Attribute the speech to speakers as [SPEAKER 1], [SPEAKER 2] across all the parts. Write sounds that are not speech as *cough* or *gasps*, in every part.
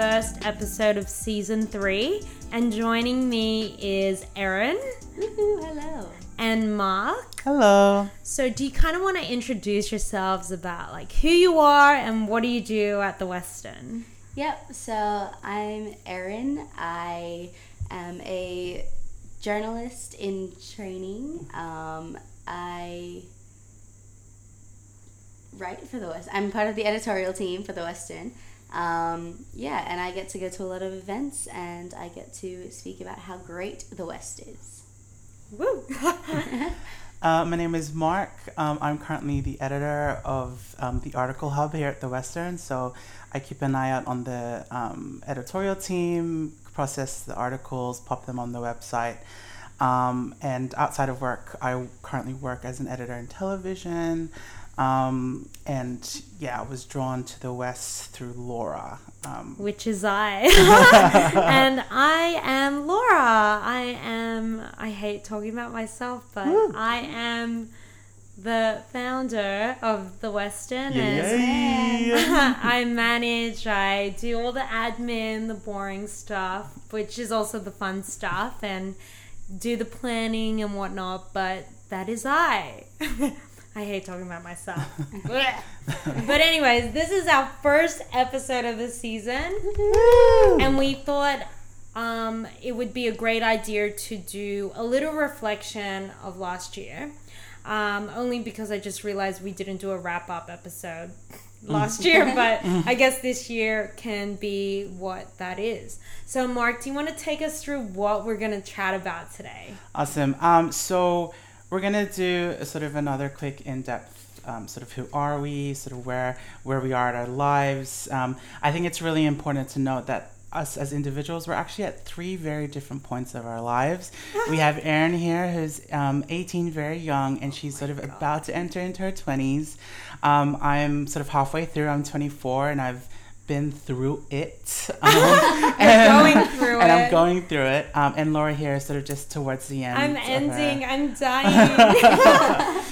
[SPEAKER 1] first episode of season three, and joining me is Erin
[SPEAKER 2] hello.
[SPEAKER 1] And Mark.
[SPEAKER 3] Hello.
[SPEAKER 1] So, do you kind of want to introduce yourselves about like who you are and what do you do at the Western?
[SPEAKER 2] Yep, so I'm Erin. I am a journalist in training. Um, I write for the West. I'm part of the editorial team for the Western. Um, yeah, and I get to go to a lot of events and I get to speak about how great the West is.
[SPEAKER 1] Woo! *laughs*
[SPEAKER 3] Uh, my name is Mark. Um, I'm currently the editor of um, the Article Hub here at the Western. So I keep an eye out on the um, editorial team, process the articles, pop them on the website. Um, and outside of work, I currently work as an editor in television. Um, and yeah, I was drawn to the West through Laura. Um,
[SPEAKER 1] which is I. *laughs* and I am Laura. I am, I hate talking about myself, but I am the founder of the Western. And *laughs* I manage, I do all the admin, the boring stuff, which is also the fun stuff, and do the planning and whatnot, but that is I. *laughs* I hate talking about myself. *laughs* but anyways, this is our first episode of the season, and we thought um, it would be a great idea to do a little reflection of last year. Um, only because I just realized we didn't do a wrap up episode last year, *laughs* but I guess this year can be what that is. So, Mark, do you want to take us through what we're going to chat about today?
[SPEAKER 3] Awesome. Um, so we're gonna do a sort of another quick in-depth um, sort of who are we, sort of where where we are in our lives. Um, I think it's really important to note that us as individuals, we're actually at three very different points of our lives. *laughs* we have Erin here, who's um, 18, very young, and she's sort of about to enter into her 20s. Um, I'm sort of halfway through. I'm 24, and I've been through it. *laughs* Um, and,
[SPEAKER 1] going *laughs* through
[SPEAKER 3] and
[SPEAKER 1] it.
[SPEAKER 3] I'm going through it. Um, and Laura here is sort of just towards the end.
[SPEAKER 1] I'm
[SPEAKER 3] her-
[SPEAKER 1] ending. I'm *laughs* dying.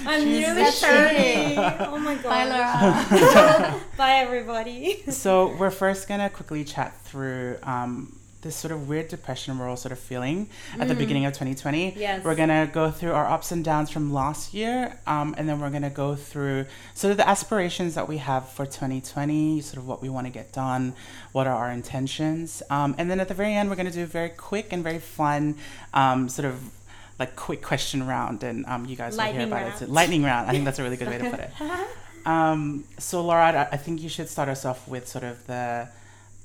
[SPEAKER 1] I'm nearly
[SPEAKER 2] That's
[SPEAKER 1] 30. Oh my god.
[SPEAKER 2] Bye, Laura.
[SPEAKER 1] Bye, everybody.
[SPEAKER 3] so we're first gonna quickly chat through um, this sort of weird depression we're all sort of feeling at the beginning of 2020.
[SPEAKER 1] Yes.
[SPEAKER 3] We're gonna go through our ups and downs from last year, um, and then we're gonna go through sort of the aspirations that we have for 2020, sort of what we want to get done, what are our intentions, um, and then at the very end we're gonna do a very quick and very fun um, sort of like quick question round, and um, you guys will
[SPEAKER 1] Lightning
[SPEAKER 3] hear about
[SPEAKER 1] round.
[SPEAKER 3] it. Lightning round. I think that's a really good way to *laughs* put it. *laughs* Um, so, Laura, I think you should start us off with sort of the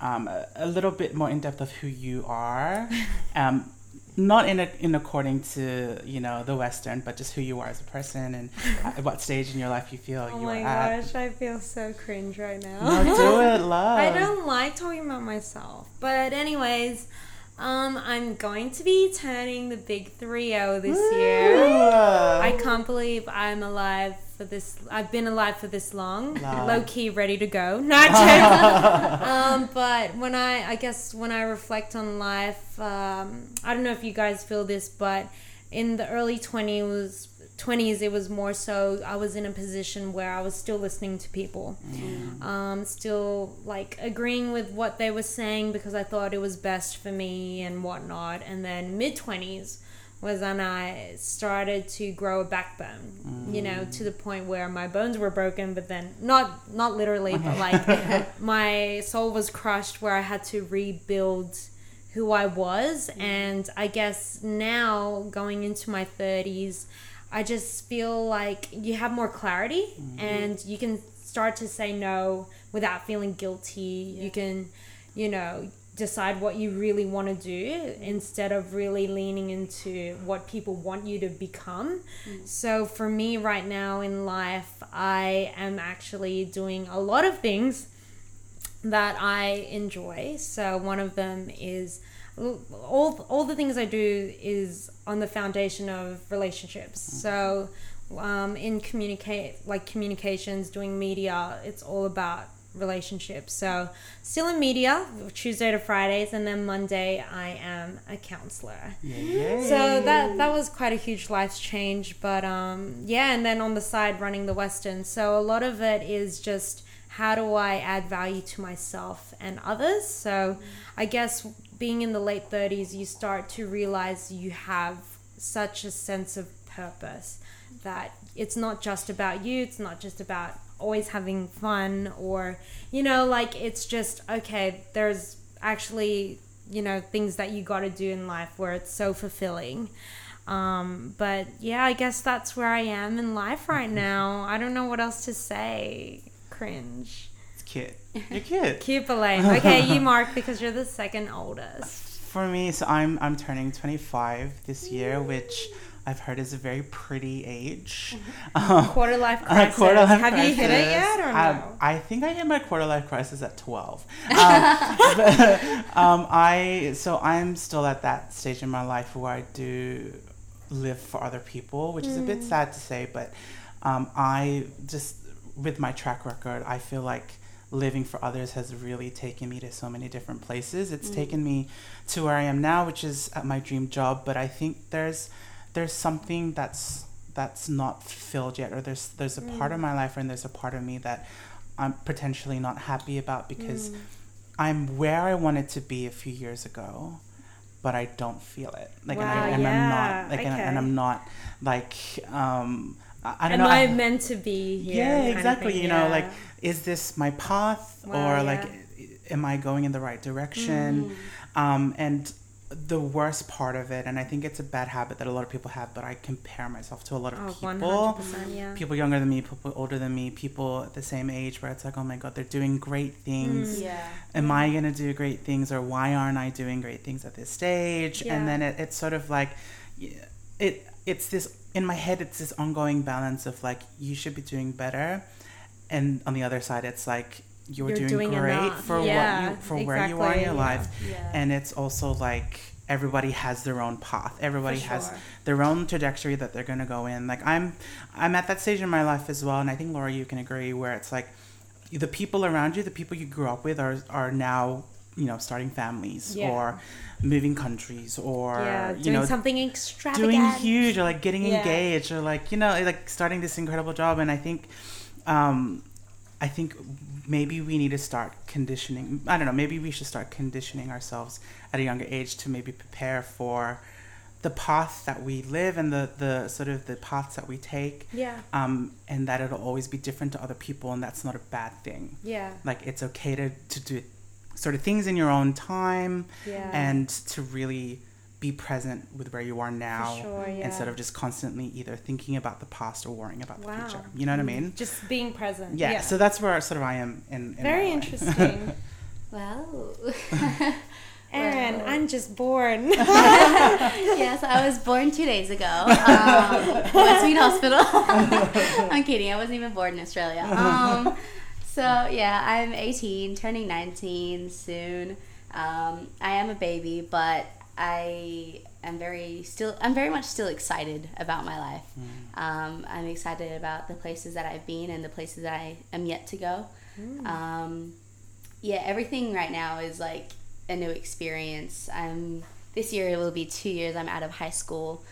[SPEAKER 3] um, a, a little bit more in depth of who you are, *laughs* um, not in a, in according to you know the Western, but just who you are as a person and *laughs* at what stage in your life you feel
[SPEAKER 1] Oh
[SPEAKER 3] you
[SPEAKER 1] my
[SPEAKER 3] are at.
[SPEAKER 1] gosh, I feel so cringe right now.
[SPEAKER 3] No, do it, *laughs* love.
[SPEAKER 1] I don't like talking about myself. But anyways, um, I'm going to be turning the big 3-0 this year. I can't believe I'm alive for this. I've been alive for this long.
[SPEAKER 3] Wow.
[SPEAKER 1] Low key, ready to go. *laughs* Not *laughs* um, but when I, I guess when I reflect on life, um, I don't know if you guys feel this, but in the early 20s, 20s, it was more so I was in a position where I was still listening to people, mm. um, still like agreeing with what they were saying because I thought it was best for me and whatnot. And then mid 20s was when I started to grow a backbone, you know, to the mm. point where my bones were broken, but then not not literally, but like *laughs* my soul was crushed where I had to rebuild who I was. Mm. And I guess now going into my 30s, I just feel like you have more clarity mm-hmm. and you can start to say no without feeling guilty. You can, you know, decide what you really want to do instead of really leaning into what people want you to become. Mm. So for me right now in life, I am actually doing a lot of things that I enjoy. So one of them is all all the things I do is on the foundation of relationships. So um, in communicate like communications, doing media, it's all about relationships. So still in media, Tuesday to Fridays, and then Monday I am a counselor.
[SPEAKER 3] Yay.
[SPEAKER 1] So that that was quite a huge life change. But um, yeah, and then on the side running the Western. So a lot of it is just how do I add value to myself and others. So I guess being in the late thirties, you start to realize you have such a sense of purpose that it's not just about you. It's not just about always having fun or you know like it's just okay there's actually you know things that you got to do in life where it's so fulfilling. Um, but yeah i guess that's where i am in life right now. I don't know what else to say. Cringe
[SPEAKER 3] Cute. *laughs* You're cute.
[SPEAKER 1] cute but lame okay you *laughs* mark because you're the second oldest
[SPEAKER 3] For me, so I'm I'm turning 25 this year, which I've heard is a very pretty age. Um, *laughs*
[SPEAKER 1] quarter life crisis
[SPEAKER 3] quarter life
[SPEAKER 1] have you hit it yet or
[SPEAKER 3] Um, I think I hit my quarter life crisis at 12. Um, but, um, I so I'm still at that stage in my life where I do live for other people, which is a bit sad to say, but um, I just with my track record, I feel like living for others has really taken me to so many different places. It's mm. taken me to where I am now, which is at my dream job, but I think there's there's something that's that's not fulfilled yet or there's there's a part of mm. my life and there's a part of me that I'm potentially not happy about because mm. I'm where I wanted to be a few years ago but I don't feel it like and, I,
[SPEAKER 1] Wow,
[SPEAKER 3] and I'm
[SPEAKER 1] yeah,
[SPEAKER 3] not like and, I- and
[SPEAKER 1] okay.
[SPEAKER 3] I'm not like um I, don't
[SPEAKER 1] am
[SPEAKER 3] know
[SPEAKER 1] i
[SPEAKER 3] I-
[SPEAKER 1] meant to be here
[SPEAKER 3] yeah exactly you know
[SPEAKER 1] yeah.
[SPEAKER 3] like is this my path
[SPEAKER 1] Wow,
[SPEAKER 3] or like am i going in the right direction
[SPEAKER 1] Mm.
[SPEAKER 3] um, and the worst part of it and i think it's a bad habit that a lot of people have but i compare myself to a lot of
[SPEAKER 1] oh,
[SPEAKER 3] people
[SPEAKER 1] 100% yeah
[SPEAKER 3] people younger than me people older than me people at the same age where it's like oh my god they're doing great things
[SPEAKER 1] Mm.
[SPEAKER 2] Yeah.
[SPEAKER 3] am I going to do great things or why aren't I doing great things at this stage?
[SPEAKER 1] Yeah.
[SPEAKER 3] And then it, it's sort of like, it it's this, in my head, it's this ongoing balance of like, you should be doing better. And on the other side, it's like, you're,
[SPEAKER 1] You're
[SPEAKER 3] doing,
[SPEAKER 1] doing
[SPEAKER 3] great
[SPEAKER 1] enough.
[SPEAKER 3] for
[SPEAKER 1] Yeah,
[SPEAKER 3] what you, for where you are in your
[SPEAKER 1] yeah.
[SPEAKER 3] life.
[SPEAKER 2] Yeah.
[SPEAKER 3] And it's also like, everybody has their own path. Everybody
[SPEAKER 1] For
[SPEAKER 3] has their own trajectory that they're going to go in. Like I'm, I'm at that stage in my life as well. And I think Laura, you can agree where it's like, the people around you, the people you grew up with, are are now you know starting families
[SPEAKER 1] Yeah.
[SPEAKER 3] or moving countries or
[SPEAKER 1] yeah,
[SPEAKER 3] you know
[SPEAKER 1] something extravagant.
[SPEAKER 3] doing huge or like getting
[SPEAKER 1] Yeah.
[SPEAKER 3] engaged or like you know like starting this incredible job. And I think, um, I think maybe we need to start conditioning. I don't know. Maybe we should start conditioning ourselves at a younger age to maybe prepare for the path that we live and the the sort of the paths that we take
[SPEAKER 1] Yeah,
[SPEAKER 3] um, and that it'll always be different to other people, and that's not a bad thing.
[SPEAKER 1] yeah,
[SPEAKER 3] Like it's okay to, to do sort of things in your own time
[SPEAKER 1] yeah.
[SPEAKER 3] and to really be present with where you are now
[SPEAKER 1] sure, yeah.
[SPEAKER 3] instead of just constantly either thinking about the past or worrying about the
[SPEAKER 1] Wow.
[SPEAKER 3] Future. You know what I mean?
[SPEAKER 1] just being present.
[SPEAKER 3] Yeah, So that's where sort of I am in. in
[SPEAKER 1] very interesting. *laughs*
[SPEAKER 2] well. *laughs*
[SPEAKER 1] Erin,
[SPEAKER 2] Well.
[SPEAKER 1] I'm just born. *laughs*
[SPEAKER 2] yes, I was born two days ago. Um, Westmead Hospital. I'm kidding. I wasn't even born in Australia. Um, so yeah, I'm 18, turning 19 soon. Um, I am a baby, but I am very still. I'm very much still excited about my life. Um, I'm excited about the places that I've been and the places that I am yet to go. Um, yeah, everything right now is like a new experience. I'm this year it will be two years. I'm out of high school.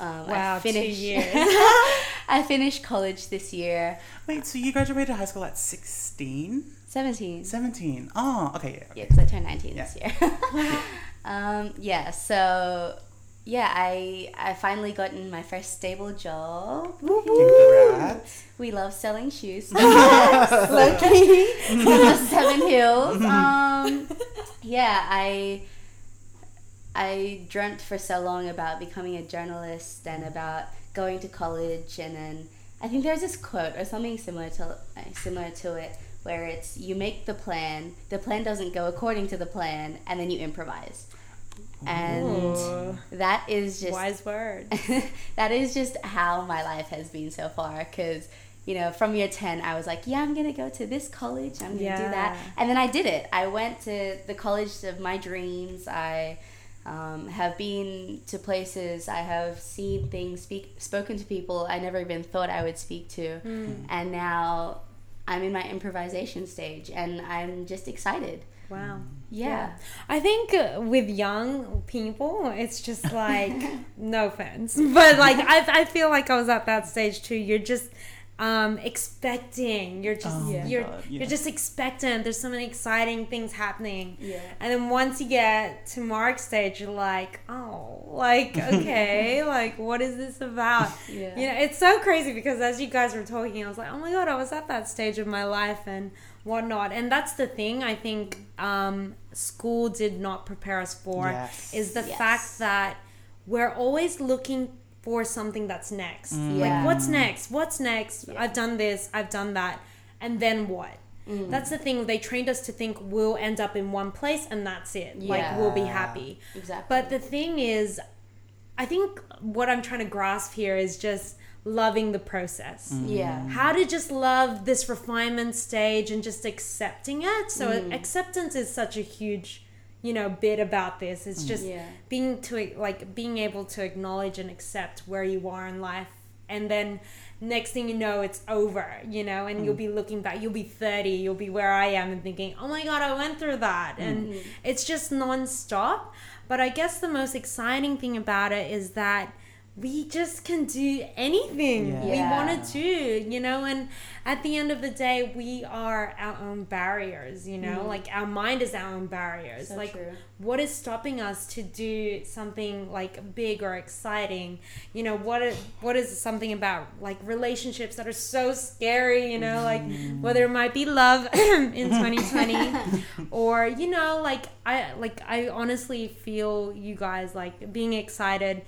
[SPEAKER 2] Um,
[SPEAKER 1] Wow,
[SPEAKER 2] I
[SPEAKER 1] two years. *laughs*
[SPEAKER 2] I finished college this year.
[SPEAKER 3] Wait, so you graduated high school at 16?
[SPEAKER 2] Seventeen.
[SPEAKER 3] 17? Oh, okay. yeah,
[SPEAKER 2] Yeah, because I turned nineteen
[SPEAKER 3] Yeah.
[SPEAKER 2] this year. *laughs* um, yeah. So yeah, I I finally gotten my first stable job.
[SPEAKER 3] Congrats.
[SPEAKER 2] We love selling shoes. *laughs*
[SPEAKER 1] Lucky.
[SPEAKER 2] Seven Hills. Um, yeah, I I dreamt for so long about becoming a journalist and about going to college, and then I think there's this quote or something similar to uh, similar to it where it's you make the plan, the plan doesn't go according to the plan, and then you improvise. And
[SPEAKER 1] Ooh.
[SPEAKER 2] that is just
[SPEAKER 1] Wise word. *laughs*
[SPEAKER 2] that is just how my life has been so far because you know from year 10 i was like yeah i'm gonna go to this college i'm gonna do that and then i did it i went to the college of my dreams i um, have been to places, I have seen things, speak, spoken to people I never even thought I would speak to, and now I'm in my improvisation stage, and I'm just excited.
[SPEAKER 1] Wow.
[SPEAKER 2] Yeah.
[SPEAKER 1] I think uh, with young people, it's just like, *laughs* no offense, but like I, I feel like I was at that stage too. You're just um, expecting. You're just
[SPEAKER 3] Oh my
[SPEAKER 1] you're
[SPEAKER 3] God,
[SPEAKER 1] you're just expectant. There's so many exciting things happening.
[SPEAKER 2] Yeah.
[SPEAKER 1] And then once you get to Mark's stage, you're like, oh, like *laughs* okay, like what is this about? *laughs*
[SPEAKER 2] Yeah.
[SPEAKER 1] You know, it's so crazy because as you guys were talking, I was like, oh my god, I was at that stage of my life and whatnot. And that's the thing I think um, school did not prepare us for
[SPEAKER 3] Yes.
[SPEAKER 1] is the
[SPEAKER 2] Yes.
[SPEAKER 1] fact that we're always looking for something that's next.
[SPEAKER 3] Mm.
[SPEAKER 2] Yeah.
[SPEAKER 1] Like, what's next? What's next?
[SPEAKER 2] Yeah.
[SPEAKER 1] I've done this, I've done that. And then what?
[SPEAKER 2] Mm.
[SPEAKER 1] That's the thing. They trained us to think we'll end up in one place and that's it. Like, we'll be happy.
[SPEAKER 2] Exactly.
[SPEAKER 1] But the thing is, I think what I'm trying to grasp here is just loving the process.
[SPEAKER 2] yeah.
[SPEAKER 1] How to just love this refinement stage and just accepting it. So
[SPEAKER 2] Mm.
[SPEAKER 1] acceptance is such a huge, you know, bit about this. It's mm. just
[SPEAKER 2] Yeah.
[SPEAKER 1] being to like being able to acknowledge and accept where you are in life and then next thing you know it's over you know and you'll mm. be looking back. You'll be 30 you'll be where i am and thinking oh my god i went through that. Mm-hmm. And it's just non-stop. But i guess the most exciting thing about it is that we just can do anything
[SPEAKER 3] Yeah.
[SPEAKER 1] we
[SPEAKER 2] Yeah.
[SPEAKER 1] want to do you know and at the end of the day we are our own barriers you know mm. like our mind is our own barriers
[SPEAKER 2] So
[SPEAKER 1] like
[SPEAKER 2] true.
[SPEAKER 1] what is stopping us to do something like big or exciting you know what is, what is something about like relationships that are so scary you know like mm. whether it might be love *clears throat* in *laughs* 2020 *laughs* or you know like i like i honestly feel you guys like being excited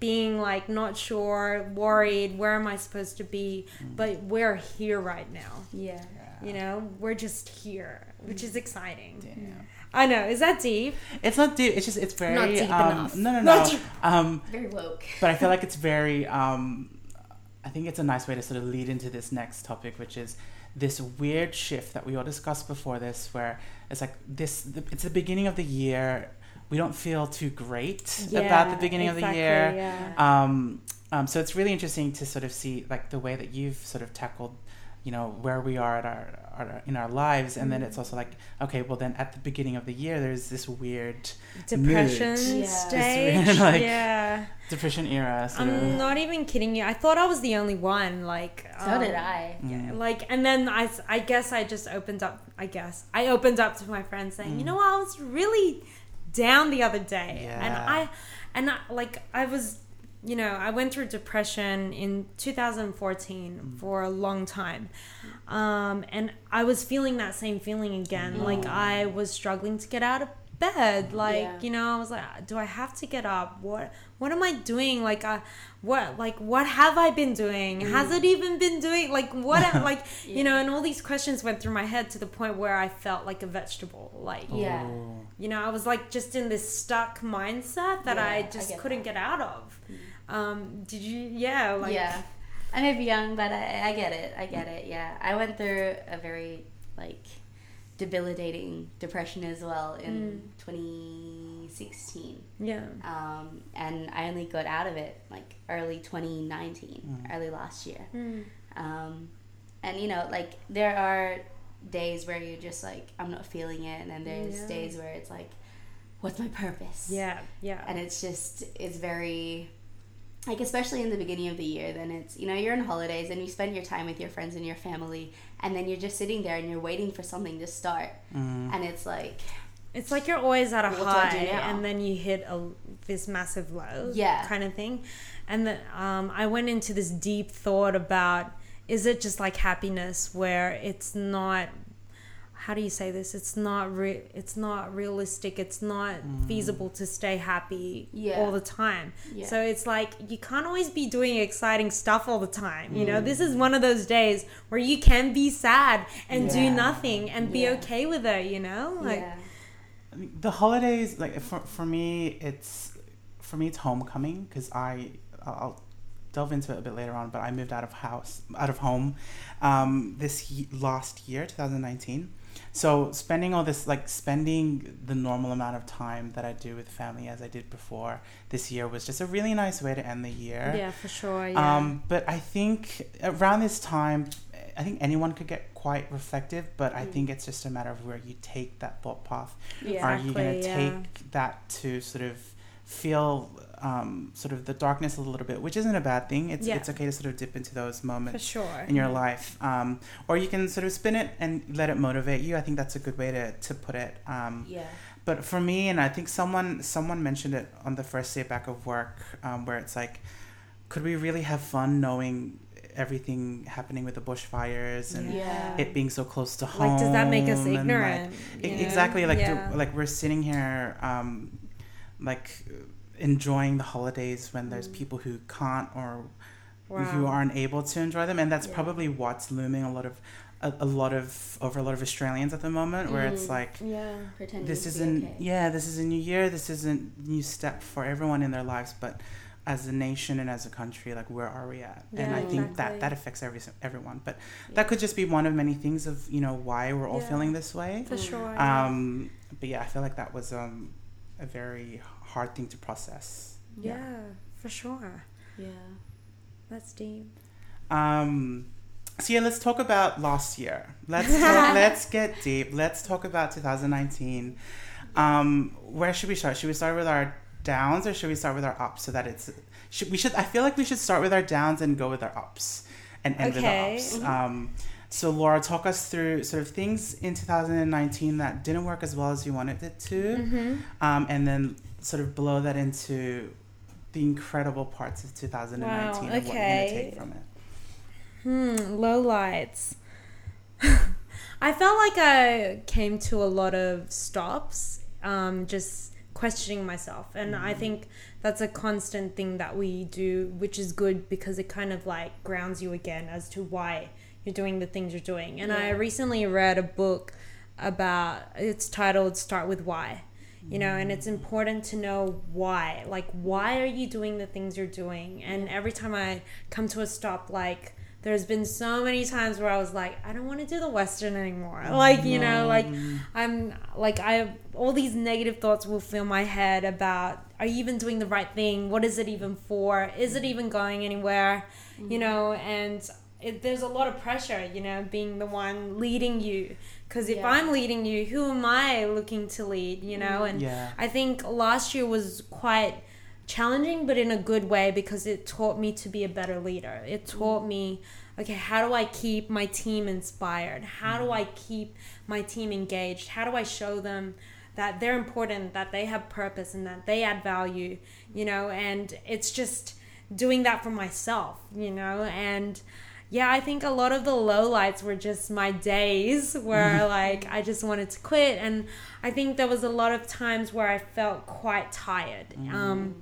[SPEAKER 1] being like not sure worried where am i supposed to be but we're here right now
[SPEAKER 2] Yeah.
[SPEAKER 1] you know we're just here which is exciting
[SPEAKER 3] Damn.
[SPEAKER 1] i know is that deep
[SPEAKER 3] It's not deep. It's just it's very
[SPEAKER 1] Not deep
[SPEAKER 3] um,
[SPEAKER 1] enough.
[SPEAKER 3] No, no, no.
[SPEAKER 1] deep-
[SPEAKER 3] Um,
[SPEAKER 2] Very woke.
[SPEAKER 3] but I feel like it's very. Um, I think it's a nice way to sort of lead into this next topic, which is this weird shift that we all discussed before this, where it's like this. It's the beginning of the year. We don't feel too great about the beginning of the year.
[SPEAKER 1] Yeah.
[SPEAKER 3] Um, um, so it's really interesting to sort of see like the way that you've sort of tackled, you know, where we are at our, our in our lives, and then it's also like, okay, well then at the beginning of the year, there's this weird
[SPEAKER 1] Depression
[SPEAKER 3] mood.
[SPEAKER 2] Yeah.
[SPEAKER 1] stage.
[SPEAKER 3] Just *laughs* like-
[SPEAKER 1] yeah.
[SPEAKER 3] depression era. Sort
[SPEAKER 1] I'm
[SPEAKER 3] of.
[SPEAKER 1] not even kidding you. I thought I was the only one. Like,
[SPEAKER 2] So
[SPEAKER 1] um,
[SPEAKER 2] did I.
[SPEAKER 1] Yeah,
[SPEAKER 3] Mm.
[SPEAKER 1] like, and then I, s- I guess I just opened up. I guess I opened up to my friends saying, you know, what, I was really down the other day, and I, and I, like, I was, you know, I went through depression in 2014 for a long time, um, and I was feeling that same feeling again. Like I was struggling to get out of bed. Like
[SPEAKER 2] Yeah.
[SPEAKER 1] you know, I was like, do I have to get up? What what am I doing? Like, uh, what like what have I been doing? Has it even been doing? Like what? am- like *laughs* you know, and all these questions went through my head to the point where I felt like a vegetable. Like
[SPEAKER 2] Yeah.
[SPEAKER 3] Oh.
[SPEAKER 1] you know, I was like just in this stuck mindset that
[SPEAKER 2] Yeah,
[SPEAKER 1] I
[SPEAKER 2] I
[SPEAKER 1] just
[SPEAKER 2] get
[SPEAKER 1] couldn't
[SPEAKER 2] that.
[SPEAKER 1] get out of. Um, did you? Yeah, like
[SPEAKER 2] yeah. I may be young, but I, I get it. I get it. Yeah. I went through a very like debilitating depression as well in 2016.
[SPEAKER 1] yeah.
[SPEAKER 2] Um, and I only got out of it like early 2019, early last year.
[SPEAKER 1] Mm.
[SPEAKER 2] Um, and you know, like there are days where you're just like, I'm not feeling it, and then there's
[SPEAKER 1] Yeah.
[SPEAKER 2] days where it's like, what's my purpose?
[SPEAKER 1] Yeah, yeah.
[SPEAKER 2] and it's just it's very like especially in the beginning of the year then it's you know you're on holidays and you spend your time with your friends and your family and then you're just sitting there and you're waiting for something to start
[SPEAKER 3] Mm.
[SPEAKER 2] and it's like
[SPEAKER 1] It's like you're always at a
[SPEAKER 2] What do I do
[SPEAKER 1] high, and then you hit a this massive low,
[SPEAKER 2] Yeah.
[SPEAKER 1] kind of thing. And then um, I went into this deep thought about: is it just like happiness, where it's not? How do you say this? It's not re- It's not realistic. It's not feasible to stay happy
[SPEAKER 2] Yeah.
[SPEAKER 1] all the time.
[SPEAKER 2] Yeah.
[SPEAKER 1] So it's like you can't always be doing exciting stuff all the time. You know, this is one of those days where you can be sad and do nothing and be okay with it. You know, like.
[SPEAKER 2] yeah
[SPEAKER 3] I mean, the holidays, like for, for me, it's for me it's homecoming because I I'll delve into it a bit later on. But I moved out of house, out of home, um, this y- last year, 2019. So spending all this, like spending the normal amount of time that I do with family as I did before this year was just a really nice way to end the year.
[SPEAKER 1] Yeah, for sure. Yeah.
[SPEAKER 3] Um, but I think around this time, I think anyone could get quite reflective, but I
[SPEAKER 2] Mm.
[SPEAKER 3] think it's just a matter of where you take that thought path.
[SPEAKER 1] Yeah.
[SPEAKER 3] Are you going to
[SPEAKER 1] Exactly,
[SPEAKER 3] take that to sort of feel um, sort of the darkness a little bit, which isn't a bad thing. It's
[SPEAKER 1] Yeah.
[SPEAKER 3] it's okay to sort of dip into those moments
[SPEAKER 1] sure.
[SPEAKER 3] in your life, um, or you can sort of spin it and let it motivate you. I think that's a good way to to put it. Um,
[SPEAKER 2] Yeah.
[SPEAKER 3] but for me, and I think someone someone mentioned it on the first day back of work, um, where it's like, could we really have fun knowing everything happening with the bushfires and
[SPEAKER 2] Yeah.
[SPEAKER 3] it being so close to home?
[SPEAKER 1] Like, does that make us
[SPEAKER 3] like,
[SPEAKER 1] ignorant?
[SPEAKER 3] E-
[SPEAKER 1] know?
[SPEAKER 3] exactly like do- like we're sitting here um like enjoying the holidays when there's
[SPEAKER 2] Mm.
[SPEAKER 3] people who can't or
[SPEAKER 1] Wow.
[SPEAKER 3] who aren't able to enjoy them and that's
[SPEAKER 2] Yeah.
[SPEAKER 3] probably what's looming a lot of a, a lot of over a lot of australians at the moment where it's
[SPEAKER 2] Mm.
[SPEAKER 3] like
[SPEAKER 1] Yeah.
[SPEAKER 2] Pretending
[SPEAKER 3] this isn't
[SPEAKER 2] okay.
[SPEAKER 3] yeah this is a new year this isn't new step for everyone in their lives but as a nation and as a country like where are we at and i think
[SPEAKER 1] exactly.
[SPEAKER 3] that that affects every everyone but
[SPEAKER 2] Yeah.
[SPEAKER 3] that could just be one of many things of you know why we're all
[SPEAKER 1] Yeah.
[SPEAKER 3] feeling this way
[SPEAKER 1] For
[SPEAKER 2] Mm.
[SPEAKER 1] sure. yeah.
[SPEAKER 3] um, but yeah, I feel like that was um, a very hard thing to process.
[SPEAKER 1] yeah, for sure.
[SPEAKER 2] Yeah.
[SPEAKER 1] That's deep.
[SPEAKER 3] Um, so yeah, let's talk about last year. Let's talk, *laughs* let's get deep. Let's talk about 2019. Um, where should we start? Should we start with our downs or should we start with our ups so that it's should we should I feel like we should start with our downs and go with our ups and end
[SPEAKER 1] Okay.
[SPEAKER 3] with
[SPEAKER 2] Mm-hmm.
[SPEAKER 3] the ups. Um, so Laura, talk us through sort of things in 2019 that didn't work as well as you wanted it to.
[SPEAKER 1] Mm-hmm.
[SPEAKER 3] um, and then sort of blow that into the incredible parts of 2019
[SPEAKER 1] Wow,
[SPEAKER 3] and what
[SPEAKER 1] okay.
[SPEAKER 3] to take from it.
[SPEAKER 1] Hmm, low lights. *laughs* I felt like I came to a lot of stops, um, just questioning myself. And I think that's a constant thing that we do, which is good because it kind of like grounds you again as to why you're doing the things you're doing. And I recently read a book about, it's titled Start with Why. You know, and it's important to know why. Like, why are you doing the things you're doing? And every time I come to a stop, like, there's been so many times where I was like, I don't want to do the Western anymore. *laughs* Like, you know, like mm-hmm. I'm like I all these negative thoughts will fill my head about are you even doing the right thing? What is it even for? Is it even going anywhere? You mm-hmm. know, and it, there's a lot of pressure, you know, being the one leading you. Because if
[SPEAKER 2] Yeah.
[SPEAKER 1] I'm leading you, who am I looking to lead? You know, and
[SPEAKER 3] Yeah.
[SPEAKER 1] I think last year was quite challenging, but in a good way because it taught me to be a better leader. It mm. taught me, okay, how do I keep my team inspired? How do mm. I keep my team engaged? How do I show them that they're important, that they have purpose, and that they add value, you know? And it's just doing that for myself, you know? And yeah, I think a lot of the lowlights were just my days where like I just wanted to quit, and I think there was a lot of times where I felt quite tired. Um,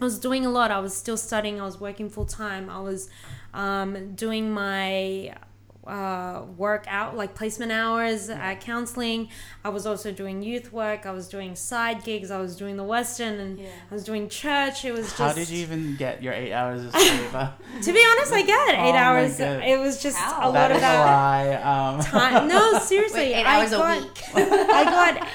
[SPEAKER 1] I was doing a lot. I was still studying. I was working full time. I was um, doing my uh, work out, like placement hours at counseling. I was also doing youth work. I was doing side gigs. I was doing the Western, and
[SPEAKER 2] Yeah.
[SPEAKER 1] I was doing church. It was just.
[SPEAKER 3] How did you even get your eight hours of *laughs* sleep?
[SPEAKER 1] To be honest, I get
[SPEAKER 3] Oh
[SPEAKER 1] eight
[SPEAKER 3] my
[SPEAKER 1] hours. It was just
[SPEAKER 2] How?
[SPEAKER 1] a
[SPEAKER 3] that
[SPEAKER 1] lot
[SPEAKER 3] is
[SPEAKER 1] of that
[SPEAKER 3] lie. Um,
[SPEAKER 1] time. No, *laughs* seriously,
[SPEAKER 2] Wait, eight
[SPEAKER 1] I
[SPEAKER 2] hours a
[SPEAKER 1] got,
[SPEAKER 2] week. *laughs*
[SPEAKER 1] I got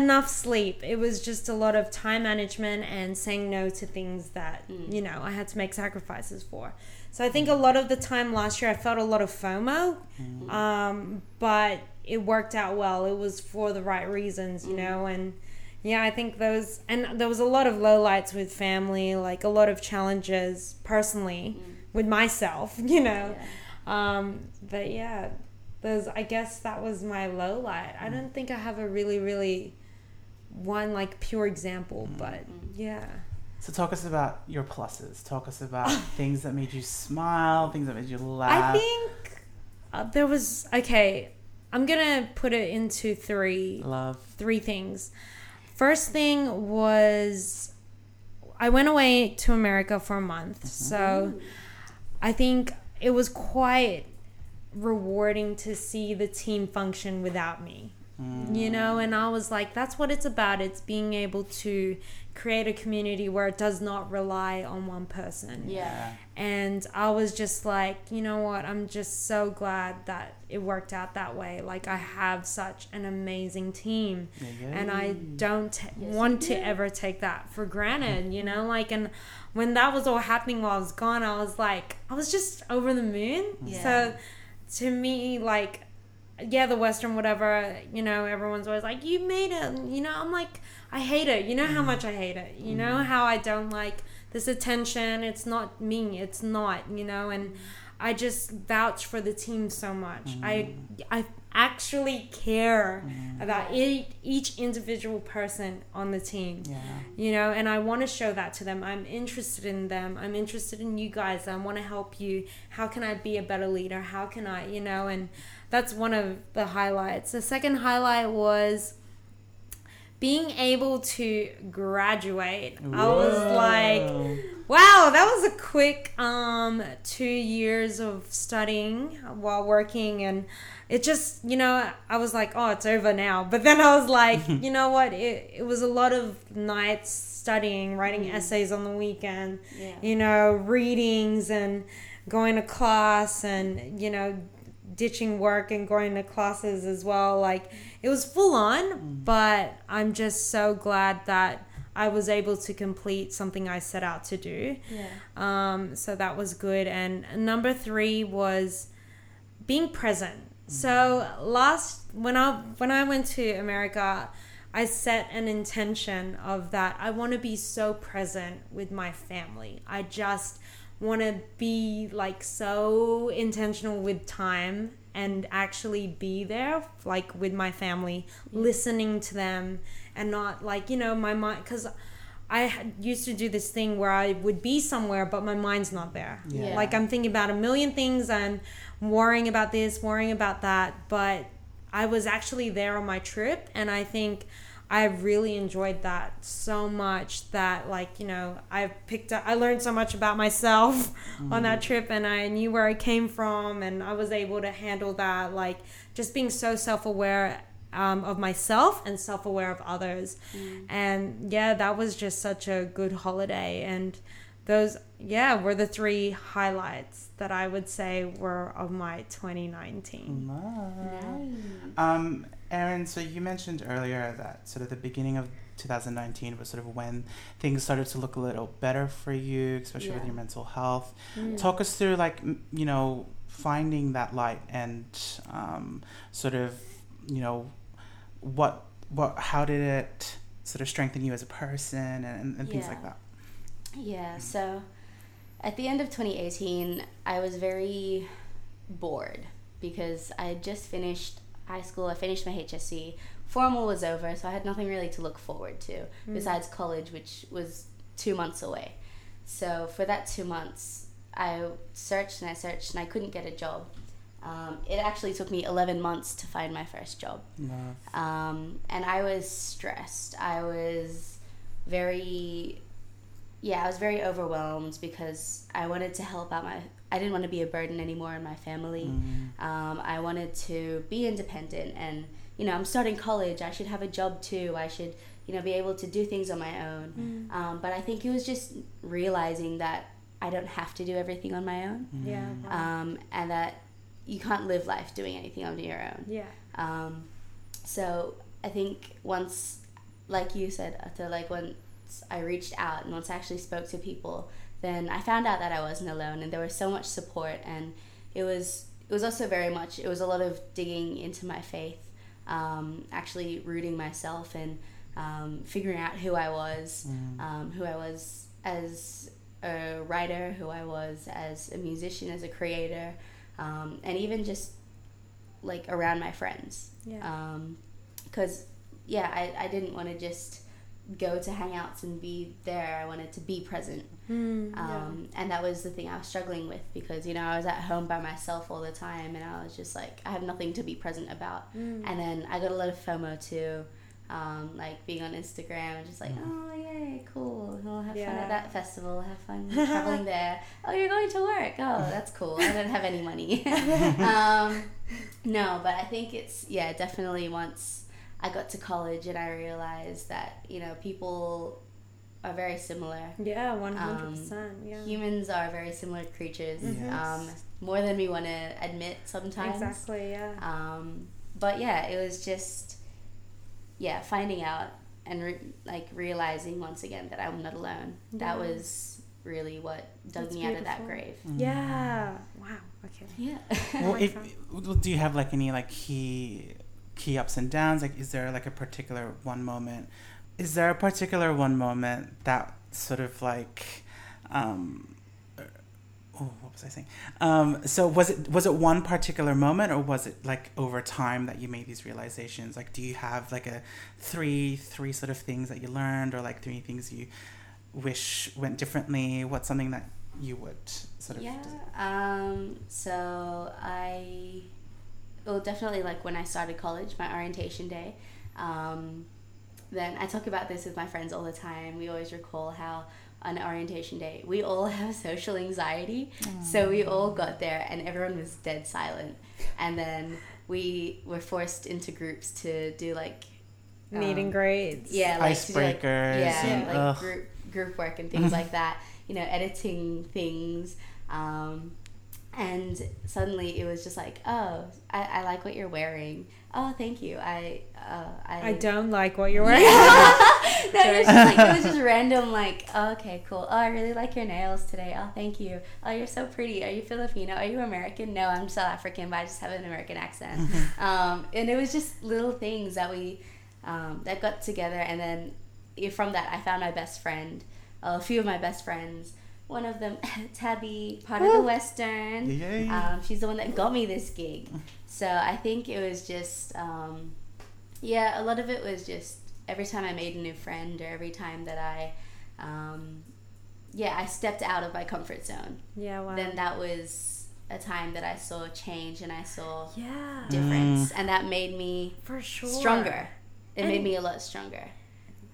[SPEAKER 1] enough sleep. It was just a lot of time management and saying no to things that
[SPEAKER 2] Mm.
[SPEAKER 1] you know I had to make sacrifices for. So I think a lot of the time last year I felt a lot of FOMO, mm-hmm. um, but it worked out well. It was for the right reasons, you mm-hmm. know, and yeah, I think those and there was a lot of lowlights with family, like a lot of challenges personally mm. with myself, *laughs* you know. Um, but yeah, those I guess that was my low light. I mm. don't think I have a really, really one like pure example, mm-hmm. but yeah.
[SPEAKER 3] So talk us about your pluses. Talk us about *laughs* things that made you smile, things that made you laugh.
[SPEAKER 1] I think uh, there was okay. I'm gonna put it into three
[SPEAKER 3] love.
[SPEAKER 1] three things. First thing was I went away to America for a month, so I think it was quite rewarding to see the team function without me. You know and i was like that's what it's about. It's being able to create a community where it does not rely on one person.
[SPEAKER 2] Yeah.
[SPEAKER 1] and i was just like you know what? I'm just so glad that it worked out that way. Like i have such an amazing team.
[SPEAKER 3] Yeah,
[SPEAKER 1] and I don't t-
[SPEAKER 2] Yes,
[SPEAKER 1] want to ever take that for granted, you know. Like, and when that was all happening while I was gone, I was like, I was just over the moon.
[SPEAKER 2] Yeah.
[SPEAKER 1] So, to me, like, yeah, the Western whatever, you know, everyone's always like, you made it, you know. I'm like, I hate it. You know how mm. much I hate it. You know mm-hmm. how I don't like this attention. It's not me. It's not, you know, and. I just vouch for the team so much. I mm. I actually care mm. about each, each individual person on the team.
[SPEAKER 3] yeah.
[SPEAKER 1] You know, and I want to show that to them. I'm interested in them. I'm interested in you guys. I want to help you. How can I be a better leader? How can I, you know, and that's one of the highlights. The second highlight was being able to graduate. I was like, Wow, that was a quick um two years of studying while working and it just you know I was like oh it's over now but then I was like *laughs* you know what it, it was a lot of nights studying writing essays on the weekend
[SPEAKER 2] Yeah.
[SPEAKER 1] you know readings and going to class and you know ditching work and going to classes as well like it was full on but I'm just so glad that I was able to complete something I set out to do.
[SPEAKER 2] Yeah.
[SPEAKER 1] Um, so that was good. And number three was being present. So last when I when I went to America, I set an intention of that I want to be so present with my family. I just want to be like so intentional with time and actually be there like with my family listening to them and not like you know my mind because i had- used to do this thing where i would be somewhere but my mind's not there.
[SPEAKER 2] Yeah.
[SPEAKER 1] like i'm thinking about a million things and worrying about this worrying about that but i was actually there on my trip and i think I really enjoyed that so much that like you know I picked up I learned so much about myself *laughs* on that trip and I knew where I came from and I was able to handle that like just being so self-aware um, of myself and self-aware of others. And yeah that was just such a good holiday and those yeah were the three highlights that I would say were of my 2019
[SPEAKER 3] Nice. Um, Erin, so you mentioned earlier that sort of the beginning of 2019 was sort of when things started to look a little better for you, especially with your mental health.
[SPEAKER 1] Mm.
[SPEAKER 3] Talk us through, like, you know, finding that light and um, sort of, you know, what, what, how did it sort of strengthen you as a person and, and things like
[SPEAKER 2] Yeah.
[SPEAKER 3] that?
[SPEAKER 2] Yeah, so at the end of 2018, I was very bored because I had just finished high school. I finished my HSC. Formal was over, so I had nothing really to look forward to besides college, which was two months away. So for that two months, I searched and I searched and I couldn't get a job. Um, it actually took me 11 months to find my first job.
[SPEAKER 3] Love.
[SPEAKER 2] Um, and I was stressed. I was very, yeah, I was very overwhelmed because I wanted to help out my. I didn't want to be a burden anymore in my family.
[SPEAKER 3] Mm.
[SPEAKER 2] Um, I wanted to be independent, and you know, I'm starting college. I should have a job too. I should, you know, be able to do things on my own. Um, but I think it was just realizing that I don't have to do everything on my own,
[SPEAKER 1] yeah
[SPEAKER 2] um, and that you can't live life doing anything on your own.
[SPEAKER 1] yeah
[SPEAKER 2] Um, so I think once, like you said, Atta, like once I reached out and once I actually spoke to people, then I found out that I wasn't alone, and there was so much support, and it was it was also very much it was a lot of digging into my faith, um, actually rooting myself and um, figuring out who I was, um, who I was as a writer, who I was as a musician, as a creator, um, and even just like around my friends.
[SPEAKER 1] Yeah.
[SPEAKER 2] Because yeah I, I didn't want to just go to hangouts and be there. I wanted to be present.
[SPEAKER 1] Mm,
[SPEAKER 2] um, and that was the thing i was struggling with because you know i was at home by myself all the time and i was just like i have nothing to be present about. And then i got a lot of fomo too um, like being on instagram and just like oh yay cool i'll have fun at that festival have fun *laughs* traveling there. Oh you're going to work. Oh that's cool. I don't have any money. *laughs* *laughs* Um, no but i think it's yeah definitely once I got to college and I realized that you know people are very similar.
[SPEAKER 1] Yeah, one hundred percent. Yeah,
[SPEAKER 2] Humans are very similar creatures.
[SPEAKER 3] Yes.
[SPEAKER 2] Um, more than we want to admit sometimes.
[SPEAKER 1] exactly. Yeah.
[SPEAKER 2] Um, but yeah, it was just yeah finding out and re- like realizing once again that I'm not alone. That was really what dug
[SPEAKER 1] That's
[SPEAKER 2] me out of that
[SPEAKER 1] beautiful.
[SPEAKER 2] grave.
[SPEAKER 1] Yeah. Wow. Okay.
[SPEAKER 2] Yeah. *laughs*
[SPEAKER 3] Well, if, well, do you have like any like key key ups and downs? Like, is there like a particular one moment? Is there a particular one moment that sort of like, um, oh, what was I saying? Um, so was it was it one particular moment, or was it like over time that you made these realizations? Like, do you have like a three three sort of things that you learned, or like three things you wish went differently? What's something that you would sort of
[SPEAKER 2] yeah. Um, so I, well, definitely like when I started college, my orientation day. Um, then I talk about this with my friends all the time. We always recall how on orientation day we all *laughs* have social anxiety, so we all got there and everyone was dead silent, and then we were forced into groups to do like
[SPEAKER 1] Meet
[SPEAKER 2] um,
[SPEAKER 1] and grades.
[SPEAKER 2] yeah, like to do, like,
[SPEAKER 3] Icebreakers
[SPEAKER 2] yeah,
[SPEAKER 3] and-
[SPEAKER 2] like
[SPEAKER 3] ugh.
[SPEAKER 2] group group work and things like that. You know, editing things, um, and suddenly it was just like, oh, I, I like what you're wearing. Oh, thank you. I uh, I,
[SPEAKER 1] I don't like what you're *laughs* wearing.
[SPEAKER 2] no, it was just like it was just *laughs* random. Like, oh, okay, cool. Oh, I really like your nails today. Oh, thank you. Oh, you're so pretty. Are you Filipino? Are you American? No, I'm South African, but I just have an American accent. *laughs* um, and it was just little things that we um, that got together, and then from that, I found my best friend. a few of my best friends. One of them, *laughs* Tabby, part of the Western.
[SPEAKER 3] Yay.
[SPEAKER 2] Um, she's the one that got me this gig. So I think it was just, um, yeah, a lot of it was just every time I made a new friend or every time that I, um, yeah, I stepped out of my comfort zone.
[SPEAKER 1] yeah. Wow.
[SPEAKER 2] Then that was a time that I saw change and I saw
[SPEAKER 1] yeah.
[SPEAKER 2] difference, and that made me
[SPEAKER 1] For sure.
[SPEAKER 2] stronger. It made me a lot stronger.